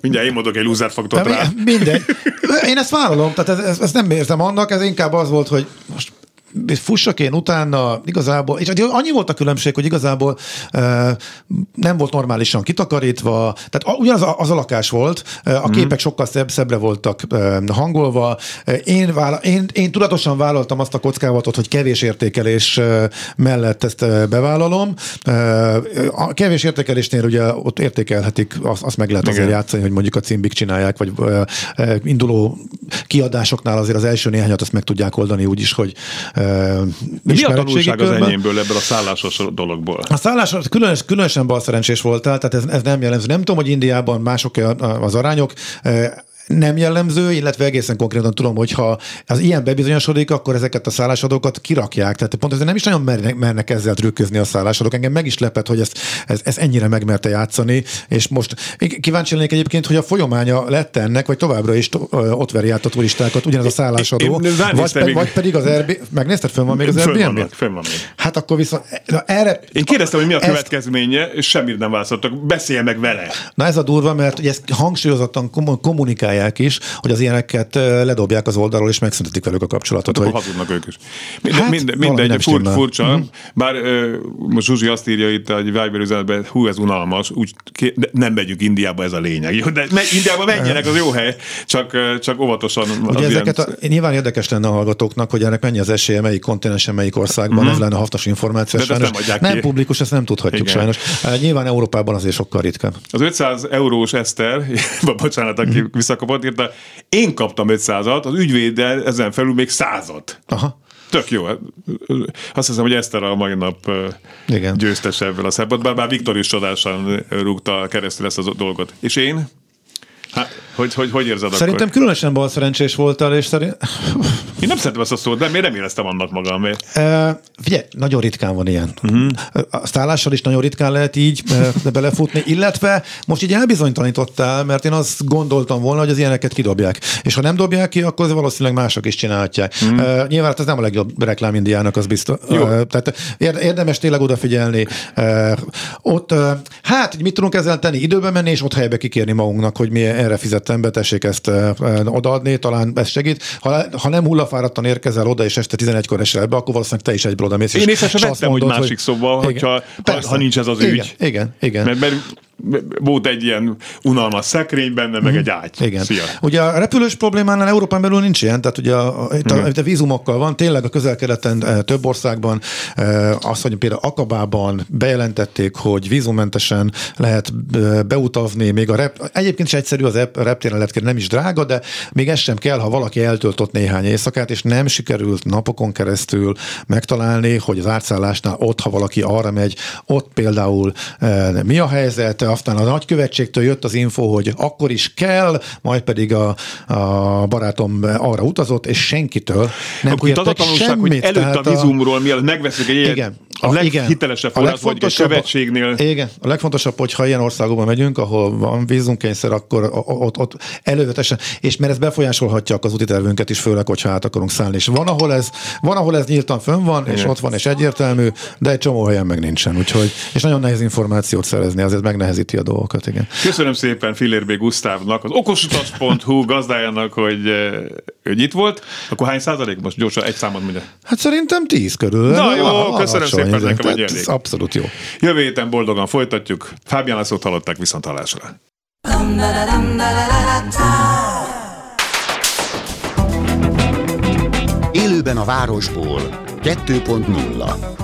Mindjárt én mondok egy loser faktort rá. Mindegy. Én ezt vállalom, tehát ezt, ezt nem érzem annak, ez inkább az volt, hogy most fussak én utána, igazából, és annyi volt a különbség, hogy igazából e, nem volt normálisan kitakarítva, tehát ugyanaz a, az a lakás volt, a képek mm. sokkal szebb, szebbre voltak e, hangolva. Én, vála, én, én tudatosan vállaltam azt a kockávatot, hogy kevés értékelés mellett ezt bevállalom. A kevés értékelésnél ugye ott értékelhetik, azt, azt meg lehet azért Igen. játszani, hogy mondjuk a cimbik csinálják, vagy induló kiadásoknál azért az első néhányat azt meg tudják oldani úgy is, hogy mi a tanulság az enyémből ebből a szállásos dologból? A szállásos különös, különösen balszerencsés voltál, tehát ez, ez nem jellemző. Nem tudom, hogy Indiában mások az arányok nem jellemző, illetve egészen konkrétan tudom, hogy ha az ilyen bebizonyosodik, akkor ezeket a szállásadókat kirakják. Tehát pont ezért nem is nagyon mernek, mernek ezzel trükközni a szállásadók. Engem meg is lepett, hogy ezt, ez, ez ennyire megmerte játszani, és most kíváncsi lennék egyébként, hogy a folyamánya lett ennek, vagy továbbra is ott veri át a turistákat, ugyanaz a szállásadó, én, én vagy, pe, vagy pedig az Airbnb, megnézted, fönn van még az Airbnb? Fönn van, még. Hát akkor viszont, na erre... Én kérdeztem, hogy mi a ezt, következménye, és semmit nem választottak. Beszélj meg vele. Na ez a durva, mert ezt hangsúlyozottan kommunikálják csinálják is, hogy az ilyeneket ledobják az oldalról, és megszüntetik velük a kapcsolatot. Hát, hogy... Hazudnak ők is. Minden, hát, minden, mindegy, fur, furcsa. Mm-hmm. Bár uh, most Zsuzsi azt írja itt egy Viber üzenetben, hú, ez unalmas, úgy nem megyünk Indiába, ez a lényeg. Jó, de me, Indiába menjenek, az jó hely, csak, csak óvatosan. Ugye ezeket ilyen... a, nyilván érdekes lenne a hallgatóknak, hogy ennek mennyi az esélye, melyik kontinensen, melyik országban, mm-hmm. ez lenne haftas információ. De sajnos nem, nem publikus, ezt nem tudhatjuk Igen. sajnos. Nyilván Európában azért sokkal ritkább. Az 500 eurós Eszter, bocsánat, aki mm-hmm. Visszakapott, írta, én kaptam 500-at, az ügyvéddel ezen felül még 100-at. Aha. Tök jó. Azt hiszem, hogy Eszter a mai nap Igen. győztes ebből a szempontból, bár Viktor is csodásan rúgta keresztül ezt a dolgot. És én? Hát, hogy, hogy, hogy érzed Szerintem akkor? különösen bal szerencsés voltál, és szerint... Én nem szeretem ezt a szót, de miért nem éreztem annak magam? Uh, figyelj, nagyon ritkán van ilyen. Uh-huh. A szállással is nagyon ritkán lehet így belefutni, illetve most így elbizonytalanítottál, mert én azt gondoltam volna, hogy az ilyeneket kidobják. És ha nem dobják ki, akkor valószínűleg mások is csinálják. Uh-huh. Uh, nyilván hát ez nem a legjobb reklám Indiának, az biztos. Uh, tehát érdemes tényleg odafigyelni. Uh, ott, hát, mit tudunk ezzel tenni? Időben menni, és ott helybe kikérni magunknak, hogy mi erre fizettem be, tessék ezt uh, odaadni, talán ez segít. Ha, ha nem hullafáradtan érkezel oda, és este 11-kor esel be, akkor valószínűleg te is egyből oda mész. Én észre sem vettem, hogy másik hogy... hogyha, ha, ha nincs ez az igen, ügy. Igen, igen. Mert, mert volt egy ilyen unalmas szekrény benne, meg egy ágy. Igen. Szia. Ugye a repülős problémánál Európán belül nincs ilyen, tehát ugye a, itt, a, itt a vízumokkal van, tényleg a közel-keleten több országban azt, hogy például Akabában bejelentették, hogy vízumentesen lehet beutazni, még a rep, egyébként is egyszerű az reptéren lehet nem is drága, de még ez sem kell, ha valaki eltöltött néhány éjszakát, és nem sikerült napokon keresztül megtalálni, hogy az átszállásnál ott, ha valaki arra megy, ott például mi a helyzet, aztán a nagykövetségtől jött az info, hogy akkor is kell, majd pedig a, a barátom arra utazott, és senkitől nem akkor itt az a tanulság, semmit, hogy előtt a vizumról, mielőtt megveszünk egy igen, a, a leghitelesebb forrás, vagy egy követségnél. Igen, a legfontosabb, hogy ha ilyen országokba megyünk, ahol van vízumkényszer, akkor ott, ott előzetesen, és mert ez befolyásolhatja az úti tervünket is, főleg, hogyha át akarunk szállni. És van, ahol ez, van, ahol ez nyíltan fönn van, igen. és ott van, és egyértelmű, de egy csomó helyen meg nincsen. Úgyhogy, és nagyon nehéz információt szerezni, azért megnehezíti a dolgokat. Igen. Köszönöm szépen Fillérbé Gusztávnak, az okosutas.hu gazdájának, hogy, hogy itt volt. Akkor hány százalék? Most gyorsan egy számot mondja. Hát szerintem tíz körül. Na jó, a, köszönöm szépen, nekem egy elég. Abszolút jó. Jövő héten boldogan folytatjuk. Fábián Lászlót hallották viszont hallásra. Élőben a városból 2.0